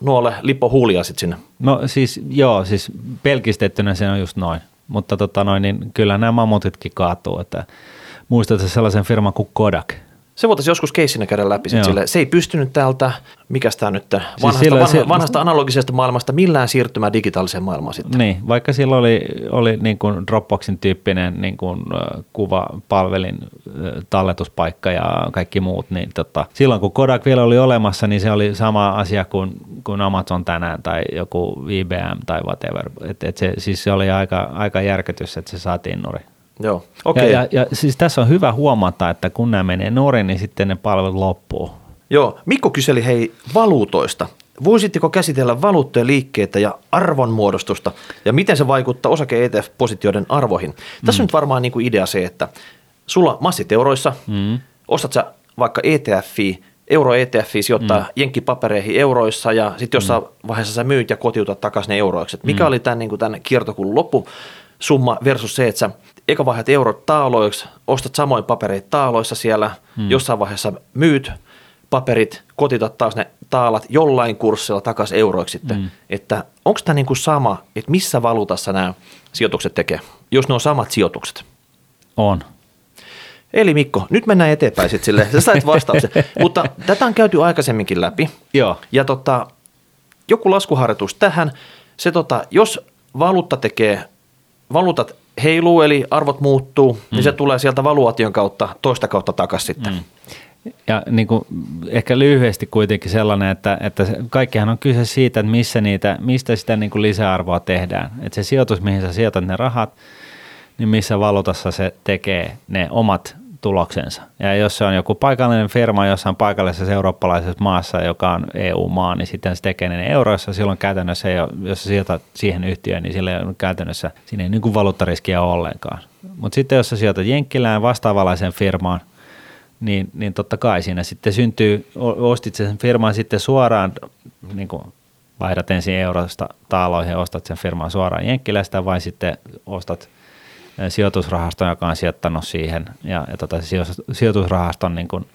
Speaker 1: nuolle lipo huulia sitten sinne.
Speaker 2: No siis joo, siis pelkistettynä se on just noin, mutta tota noin, niin kyllä nämä mammutitkin kaatuu, että muistatko sellaisen firman kuin Kodak,
Speaker 1: Se voitaisiin joskus keissinä käydä läpi. Sit sille. Se ei pystynyt täältä, mikä tämä nyt, vanhasta,
Speaker 2: silloin
Speaker 1: vanha,
Speaker 2: se-
Speaker 1: vanhasta analogisesta maailmasta millään siirtymään digitaaliseen maailmaan sitten.
Speaker 2: Niin, vaikka sillä oli, oli niin kuin Dropboxin tyyppinen niin kuin, kuvapalvelin talletuspaikka ja kaikki muut, niin tota, silloin kun Kodak vielä oli olemassa, niin se oli sama asia kuin, kuin Amazon tänään tai joku IBM tai whatever. Et, et se, siis se oli aika, aika järkytys, että se saatiin nurin.
Speaker 1: Joo, okei.
Speaker 2: Ja, ja, ja siis tässä on hyvä huomata, että kun nämä menee nurin, niin sitten ne palvelut loppuu.
Speaker 1: Joo, Mikko kyseli hei valuutoista. Voisitteko käsitellä valuuttojen liikkeitä ja arvonmuodostusta ja miten se vaikuttaa osake ETF-positioiden arvoihin? Tässä on nyt varmaan niin kuin idea se, että sulla massit euroissa, mm. ostat sä vaikka ETFi, euro ETFi sijoittaa mm. jenkkipapereihin euroissa ja sitten jossain mm. vaiheessa sä myyt ja kotiutat takaisin ne euroiksi. Et mikä mm. oli tämän, niin kuin tämän kiertokulun loppusumma versus se, että sä eka vaihdat eurot taaloiksi, ostat samoin papereita taaloissa siellä, mm. jossain vaiheessa myyt paperit, kotitat taas ne taalat jollain kurssilla takaisin euroiksi sitten. Mm. Että onko tämä niinku sama, että missä valuutassa nämä sijoitukset tekee, jos ne on samat sijoitukset?
Speaker 2: On.
Speaker 1: Eli Mikko, nyt mennään eteenpäin sitten silleen, sä sait vastauksen. Mutta tätä on käyty aikaisemminkin läpi.
Speaker 2: Joo.
Speaker 1: Ja tota, joku laskuharjoitus tähän. Se tota, jos valuutta tekee, valuutat heiluu eli arvot muuttuu, mm. niin se tulee sieltä valuaation kautta toista kautta takaisin sitten. Mm.
Speaker 2: Ja niin kuin, ehkä lyhyesti kuitenkin sellainen, että, että kaikkihan on kyse siitä, että missä niitä, mistä sitä niin kuin lisäarvoa tehdään. Että se sijoitus, mihin sä sijoitat ne rahat, niin missä valuutassa se tekee ne omat tuloksensa. Ja jos se on joku paikallinen firma jossain paikallisessa eurooppalaisessa maassa, joka on EU-maa, niin sitten se tekee ne euroissa. Silloin käytännössä, ei ole, jos sä sijoitat siihen yhtiöön, niin sillä ei ole käytännössä, siinä ei niin kuin valuuttariskiä ole ollenkaan. Mutta sitten jos sä sijoitat Jenkkilään vastaavalaiseen firmaan, niin, niin totta kai siinä sitten syntyy, ostit sen firman sitten suoraan, niin kuin vaihdat ensin eurosta taaloihin ja ostat sen firman suoraan Jenkkilästä vai sitten ostat sijoitusrahaston, joka on sijoittanut siihen ja, ja tota, sijoitusrahaston niin kuin,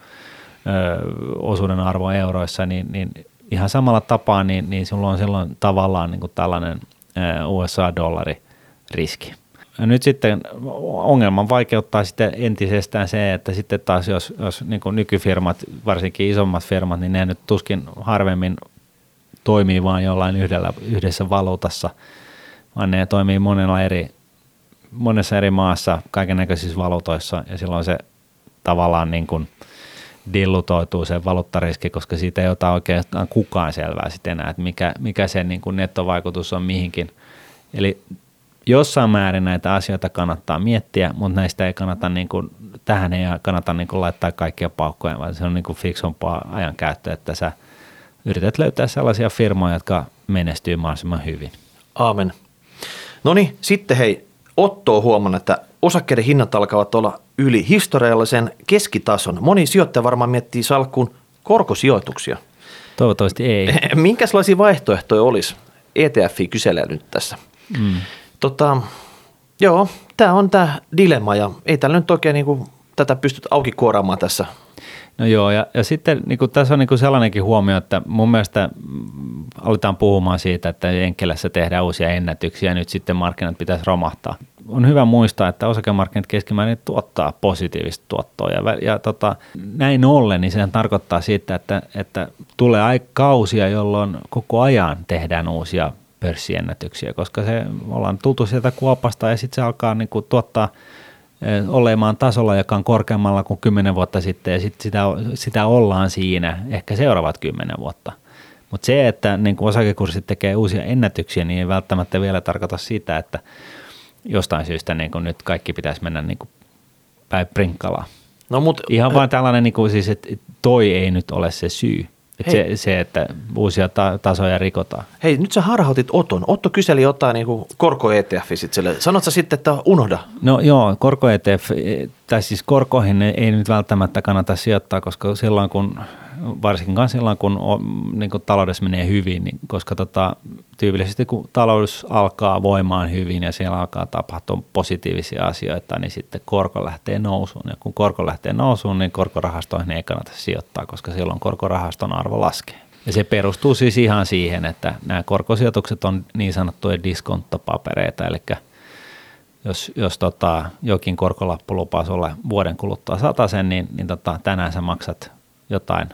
Speaker 2: ö, osuuden arvo euroissa, niin, niin ihan samalla tapaa, niin, niin sulla on silloin tavallaan niin kuin tällainen USA-dollari riski. Ja nyt sitten ongelman vaikeuttaa sitten entisestään se, että sitten taas jos, jos niin kuin nykyfirmat, varsinkin isommat firmat, niin ne nyt tuskin harvemmin toimii vain jollain yhdellä, yhdessä valuutassa, vaan ne toimii monella eri, monessa eri maassa kaiken näköisissä valuutoissa ja silloin se tavallaan niin kuin dillutoituu se valuuttariski, koska siitä ei ota oikeastaan kukaan selvää sitten enää, että mikä, mikä se niin kuin nettovaikutus on mihinkin. Eli jossain määrin näitä asioita kannattaa miettiä, mutta näistä ei kannata, niin kuin, tähän ei kannata niin kuin laittaa kaikkia paukkoja, vaan se on niin kuin fiksumpaa ajankäyttöä, että sä yrität löytää sellaisia firmoja, jotka menestyy mahdollisimman hyvin.
Speaker 1: Aamen. No niin, sitten hei, Otto on huomannut, että osakkeiden hinnat alkavat olla yli historiallisen keskitason. Moni sijoittaja varmaan miettii salkkuun korkosijoituksia.
Speaker 2: Toivottavasti ei.
Speaker 1: Minkälaisia vaihtoehtoja olisi? ETF kyselee nyt tässä.
Speaker 2: Mm.
Speaker 1: Tota, joo, tämä on tämä dilemma ja ei täällä nyt oikein niinku tätä pystyt auki kuoraamaan tässä.
Speaker 2: No joo, ja, ja sitten niin kuin, tässä on niin kuin sellainenkin huomio, että mun mielestä mm, aletaan puhumaan siitä, että Jenkkilässä tehdään uusia ennätyksiä ja nyt sitten markkinat pitäisi romahtaa. On hyvä muistaa, että osakemarkkinat keskimäärin tuottaa positiivista tuottoa ja, ja tota, näin ollen, niin sehän tarkoittaa siitä, että, että tulee kausia, jolloin koko ajan tehdään uusia pörssiennätyksiä, koska se ollaan tultu sieltä kuopasta ja sitten se alkaa niin kuin, tuottaa olemaan tasolla, joka on korkeammalla kuin 10 vuotta sitten ja sitten sitä, sitä ollaan siinä ehkä seuraavat 10 vuotta. Mutta se, että niin kuin osakekurssit tekee uusia ennätyksiä, niin ei välttämättä vielä tarkoita sitä, että jostain syystä niin nyt kaikki pitäisi mennä niin päin prinkkalaan.
Speaker 1: No mut,
Speaker 2: Ihan vaan tällainen, niin kuin siis, että toi ei nyt ole se syy. Että se, se, että uusia ta- tasoja rikotaan.
Speaker 1: hei, nyt sä harhautit Oton. Otto kyseli jotain niinku korko ETF sit sille. Sanot sä sitten, että unohda.
Speaker 2: No joo, korko ETF, tai siis korkoihin ei, nyt välttämättä kannata sijoittaa, koska silloin kun, varsinkaan silloin kun on, niin kun taloudessa menee hyvin, niin koska tota, tyypillisesti kun talous alkaa voimaan hyvin ja siellä alkaa tapahtua positiivisia asioita, niin sitten korko lähtee nousuun. Ja kun korko lähtee nousuun, niin korkorahastoihin ei kannata sijoittaa, koska silloin korkorahaston arvo laskee. Ja se perustuu siis ihan siihen, että nämä korkosijoitukset on niin sanottuja diskonttopapereita, eli jos, jos tota, jokin korkolappu lupaa sulle vuoden kuluttua sen, niin, niin tota, tänään sä maksat jotain,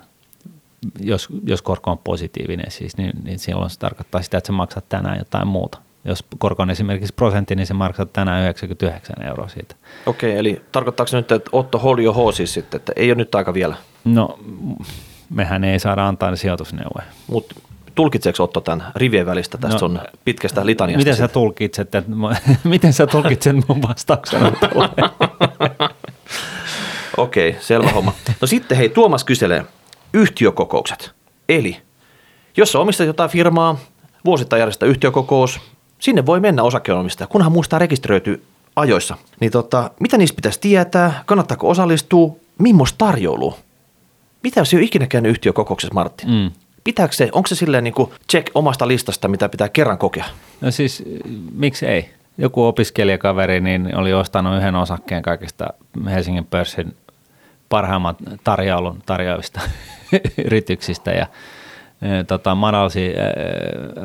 Speaker 2: jos, jos korko on positiivinen siis, niin, niin silloin se tarkoittaa sitä, että sä maksat tänään jotain muuta. Jos korko on esimerkiksi prosentti, niin se maksat tänään 99 euroa siitä.
Speaker 1: Okei, eli tarkoittaako se nyt, että Otto hold your siis sitten, että ei ole nyt aika vielä?
Speaker 2: No, mehän ei saada antaa sijoitusneuvoja.
Speaker 1: Mutta tulkitseeko Otto tämän rivien välistä tästä no, sun pitkästä litaniasta?
Speaker 2: Miten sä tulkitset, että, miten sä tulkitset mun vastauksena
Speaker 1: Okei, okay, selvä homma. No sitten hei, Tuomas kyselee yhtiökokoukset. Eli jos sä omistat jotain firmaa, vuosittain järjestää yhtiökokous, sinne voi mennä osakeonomistaja, kunhan muistaa rekisteröityy ajoissa. Niin tota, mitä niistä pitäisi tietää, kannattaako osallistua, millaista tarjoulua? Mitä jos ei ole ikinä käynyt yhtiökokouksessa, Martti? Mm. Pitääkö se, onko se silleen niin kuin check omasta listasta, mitä pitää kerran kokea?
Speaker 2: No siis, miksi ei? Joku opiskelijakaveri niin oli ostanut yhden osakkeen kaikista Helsingin pörssin parhaimman tarjoulun tarjoavista yrityksistä ja e, tota, madalsi e,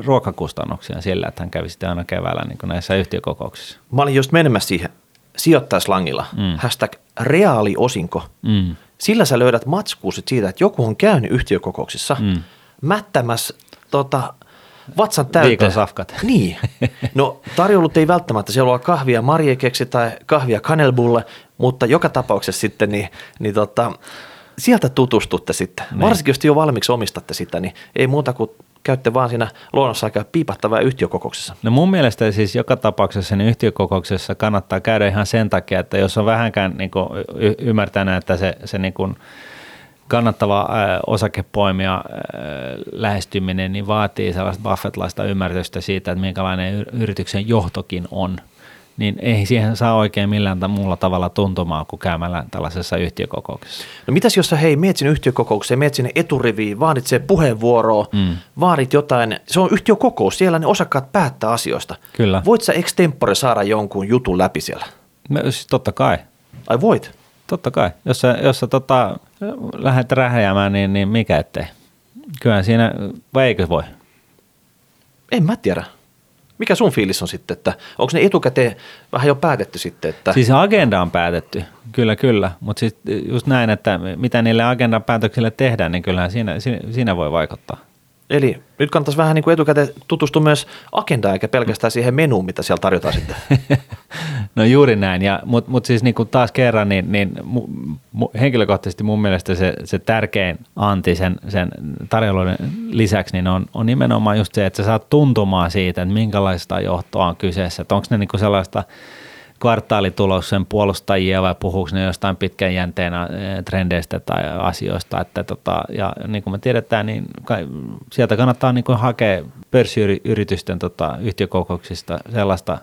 Speaker 2: ruokakustannuksia sillä, että hän kävi sitten aina keväällä niin näissä yhtiökokouksissa.
Speaker 1: Mä olin just menemässä siihen sijoittajaslangilla, mm. hashtag reaaliosinko. Mm. Sillä sä löydät matskuusit siitä, että joku on käynyt yhtiökokouksissa mm. Mättämässä tota, vatsan täyteen.
Speaker 2: Viikon safkat.
Speaker 1: Niin. No tarjoulut ei välttämättä, siellä on kahvia marjekeksi tai kahvia kanelbulle, mutta joka tapauksessa sitten niin, niin tota, sieltä tutustutte sitten. Niin. Varsinkin jos jo valmiiksi omistatte sitä, niin ei muuta kuin käytte vaan siinä luonnossa aika piipattavaa yhtiökokouksessa.
Speaker 2: No mun mielestä siis joka tapauksessa niin yhtiökokouksessa kannattaa käydä ihan sen takia, että jos on vähänkään niin kuin y- ymmärtänyt, että se, se niin kuin kannattava osakepoimia lähestyminen niin vaatii sellaista Buffettlaista ymmärrystä siitä, että minkälainen yrityksen johtokin on – niin ei siihen saa oikein millään muulla tavalla tuntumaan kuin käymällä tällaisessa yhtiökokouksessa.
Speaker 1: No mitäs jos sä hei, meet sinne yhtiökokoukseen, meet sinne eturiviin, vaadit se puheenvuoroa, mm. vaadit jotain, se on yhtiökokous, siellä ne osakkaat päättää asioista.
Speaker 2: Kyllä.
Speaker 1: Voit sä extempore saada jonkun jutun läpi siellä?
Speaker 2: No, siis totta kai.
Speaker 1: Ai voit?
Speaker 2: Totta kai. Jos sä, jos sä tota, lähdet rähjäämään, niin, niin mikä ettei. Kyllä siinä, vai eikö voi?
Speaker 1: En mä tiedä. Mikä sun fiilis on sitten, että onko ne etukäteen vähän jo päätetty sitten? Että...
Speaker 2: Siis agenda on päätetty, kyllä kyllä, mutta siis just näin, että mitä niille agendan päätöksille tehdään, niin kyllähän siinä, siinä voi vaikuttaa.
Speaker 1: Eli nyt kannattaisi vähän niin kuin etukäteen tutustua myös agendaan, eikä pelkästään siihen menuun, mitä siellä tarjotaan sitten.
Speaker 2: no juuri näin, mutta mut siis niin kuin taas kerran, niin, niin mu, mu, henkilökohtaisesti mun mielestä se, se tärkein anti sen, sen tarjoulun lisäksi niin on, on nimenomaan just se, että sä saat tuntumaan siitä, että minkälaista johtoa on kyseessä, että onko ne niin kuin sellaista – kvartaalituloksen puolustajia vai puhuuko ne jostain pitkän jänteen trendeistä tai asioista. Että tota, ja niin kuin me tiedetään, niin sieltä kannattaa niin kuin hakea pörssiyritysten tota, yhtiökokouksista sellaista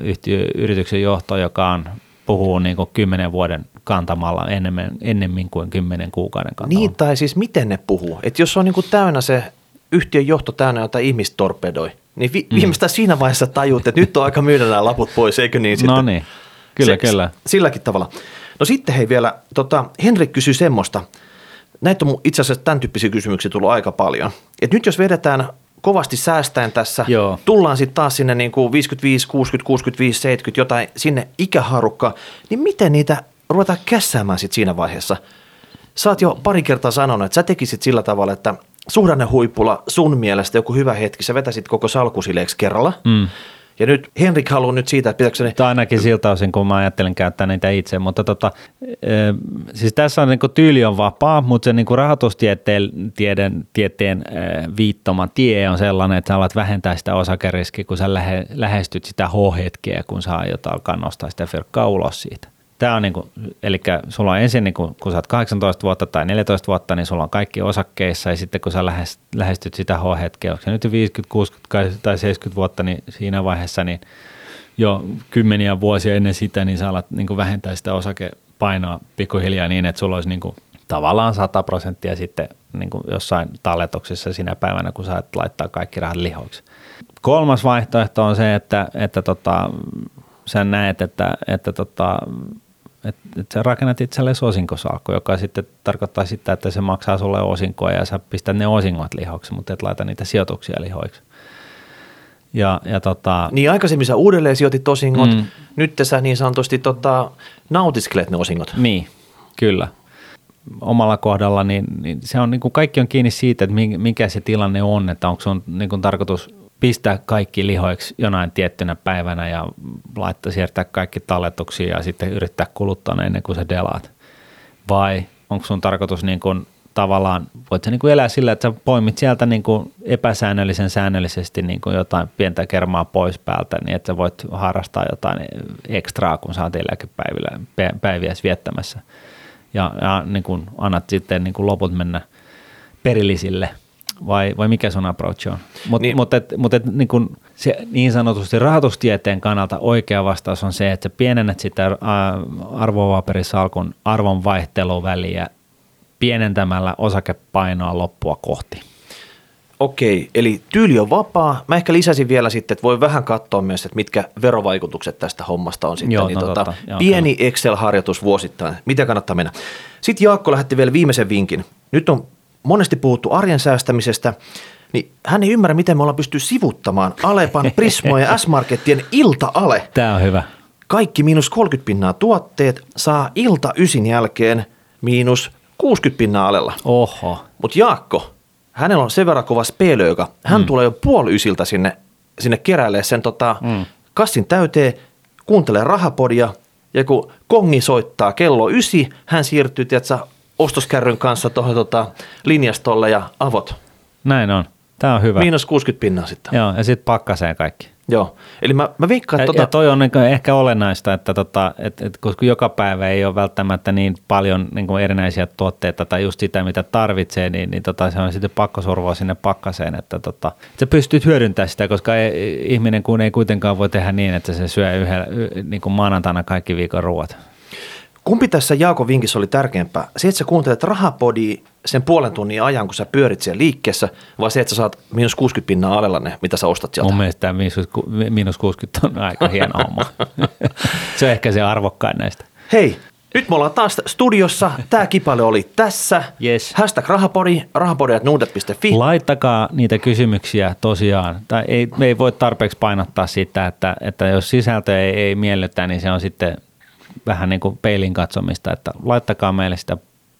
Speaker 2: yhtiö, yrityksen johtoa, joka on puhuu niin kuin kymmenen vuoden kantamalla ennemmin, ennemmin kuin kymmenen kuukauden kantamalla.
Speaker 1: Niin, tai siis miten ne puhuu. Että jos on niin kuin täynnä se yhtiön johto täynnä jotain ihmistorpedoi, niin vi- mm. viimeistään siinä vaiheessa tajuut, että nyt on aika myydä nämä laput pois, eikö niin sitten?
Speaker 2: No niin, kyllä, se, kyllä.
Speaker 1: Silläkin tavalla. No sitten hei vielä, tota, Henrik kysyi semmoista, näitä on itse asiassa tämän tyyppisiä kysymyksiä tullut aika paljon. Et nyt jos vedetään kovasti säästäen tässä, Joo. tullaan sitten taas sinne niin kuin 55, 60, 65, 70, jotain sinne ikäharukkaan, niin miten niitä ruvetaan kässäämään sitten siinä vaiheessa? Oot jo pari kertaa sanonut, että sä tekisit sillä tavalla, että – suhdannehuipulla sun mielestä joku hyvä hetki, sä vetäisit koko salkusileeksi kerralla. Mm. Ja nyt Henrik haluaa nyt siitä, että pitääkö ne...
Speaker 2: Tai ainakin siltä osin, kun mä ajattelen käyttää niitä itse, mutta tota, e, siis tässä on niin tyyli on vapaa, mutta se niin rahoitustieteen tieteen, tieteen e, viittoma tie on sellainen, että sä alat vähentää sitä osakeriskiä, kun sä lähe, lähestyt sitä H-hetkeä, kun sä aiot alkaa nostaa sitä fyrkkaa ulos siitä. Tämä on niin kuin, eli sulla on ensin, niin kuin, kun sä oot 18 vuotta tai 14 vuotta, niin sulla on kaikki osakkeissa ja sitten kun sä lähestyt sitä H-hetkeä, onko se nyt 50, 60 tai 70 vuotta, niin siinä vaiheessa niin jo kymmeniä vuosia ennen sitä, niin sä alat niin kuin vähentää sitä osakepainoa pikkuhiljaa niin, että sulla olisi niin kuin, tavallaan 100 prosenttia sitten niin kuin jossain talletuksessa sinä päivänä, kun sä laittaa kaikki rahat lihoiksi. Kolmas vaihtoehto on se, että, että tota, sä näet, että, että tota, että et sä rakennat itsellesi osinkosalkku, joka sitten tarkoittaa sitä, että se maksaa sulle osinkoa ja sä pistät ne osingot lihoksi, mutta et laita niitä sijoituksia lihoiksi. Ja, ja tota,
Speaker 1: Niin aikaisemmin sä uudelleen sijoitit osingot, mm. nyt sä niin sanotusti tota, nautiskelet ne osingot.
Speaker 2: Niin, kyllä. Omalla kohdalla niin, niin se on niin kuin kaikki on kiinni siitä, että mikä se tilanne on, että onko on niin kuin tarkoitus pistää kaikki lihoiksi jonain tiettynä päivänä ja laittaa siirtää kaikki talletuksia ja sitten yrittää kuluttaa ne ennen kuin sä delaat. Vai onko sun tarkoitus niin kuin tavallaan, voit sä niin kuin elää sillä, että sä poimit sieltä niin kuin epäsäännöllisen säännöllisesti niin kuin jotain pientä kermaa pois päältä, niin että sä voit harrastaa jotain ekstraa, kun sä oot eläkepäivillä päiviä viettämässä. Ja, ja niin kuin annat sitten niin kuin loput mennä perillisille – vai, vai mikä sun approach on? Mutta niin. mut et, mut et, niin, kun se niin sanotusti rahoitustieteen kannalta oikea vastaus on se, että sä pienennät sitä arvopaperisalkun arvon vaihteluväliä pienentämällä osakepainoa loppua kohti.
Speaker 1: Okei, eli tyyli on vapaa. Mä ehkä lisäsin vielä sitten, että voi vähän katsoa myös, että mitkä verovaikutukset tästä hommasta on sitten.
Speaker 2: Joo,
Speaker 1: niin
Speaker 2: no
Speaker 1: tota,
Speaker 2: totta. Joo,
Speaker 1: pieni Excel-harjoitus vuosittain. Miten kannattaa mennä? Sitten Jaakko lähetti vielä viimeisen vinkin. Nyt on monesti puhuttu arjen säästämisestä, niin hän ei ymmärrä, miten me ollaan pysty sivuttamaan Alepan, Prismo ja S-Markettien ilta-ale.
Speaker 2: Tämä on hyvä.
Speaker 1: Kaikki miinus 30 pinnaa tuotteet saa ilta ysin jälkeen miinus 60 pinnaa alella.
Speaker 2: Oho.
Speaker 1: Mutta Jaakko, hänellä on sen verran kova speelö, joka hän mm. tulee jo puoli ysiltä sinne, sinne keräilee sen tota, mm. kassin täyteen, kuuntelee rahapodia ja kun kongi soittaa kello ysi, hän siirtyy tiedätkö, ostoskärryn kanssa tuohon tota, linjastolle ja avot.
Speaker 2: Näin on. Tämä on hyvä.
Speaker 1: Miinus 60 pinnaa sitten.
Speaker 2: Joo, ja sitten pakkaseen kaikki.
Speaker 1: Joo, eli mä, mä veikkaan,
Speaker 2: että...
Speaker 1: Ja,
Speaker 2: tota... ja toi on niin ehkä olennaista, että tota, et, et, koska joka päivä ei ole välttämättä niin paljon niin kuin erinäisiä tuotteita tai just sitä, mitä tarvitsee, niin, niin tota, se on sitten pakko survoa sinne pakkaseen, että tota, että sä pystyt hyödyntämään sitä, koska ei, ihminen kun ei kuitenkaan voi tehdä niin, että se syö yhdellä, niin kuin maanantaina kaikki viikon ruoat.
Speaker 1: Kumpi tässä Jaakon vinkissä oli tärkeämpää? Se, että sä kuuntelet rahapodi sen puolen tunnin ajan, kun sä pyörit siellä liikkeessä, vai se, että sä saat miinus 60 pinnaa alella ne, mitä sä ostat sieltä?
Speaker 2: Mun mielestä tämä miinus 60 on aika hieno homma. se on ehkä se arvokkain näistä.
Speaker 1: Hei, nyt me ollaan taas studiossa. Tämä kipale oli tässä.
Speaker 2: Yes.
Speaker 1: Hashtag rahapodi, rahapodi.nuudet.fi.
Speaker 2: Laittakaa niitä kysymyksiä tosiaan. Tai ei, me ei voi tarpeeksi painottaa sitä, että, että jos sisältö ei, ei miellytä, niin se on sitten vähän niin kuin peilin katsomista, että laittakaa meille sitä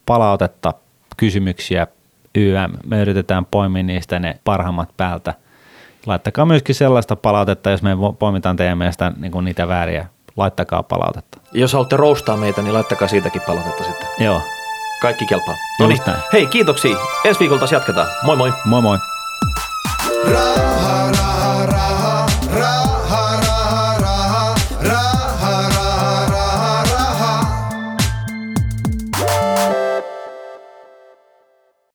Speaker 2: palautetta, kysymyksiä, YM. Me yritetään poimia niistä ne parhaimmat päältä. Laittakaa myöskin sellaista palautetta, jos me poimitaan teidän mielestä niin kuin niitä vääriä. Laittakaa palautetta.
Speaker 1: Jos haluatte roustaa meitä, niin laittakaa siitäkin palautetta sitten.
Speaker 2: Joo.
Speaker 1: Kaikki kelpaa. No niin, hei kiitoksia. Ensi viikolta jatketaan. Moi moi.
Speaker 2: Moi moi.
Speaker 3: Raha, raha.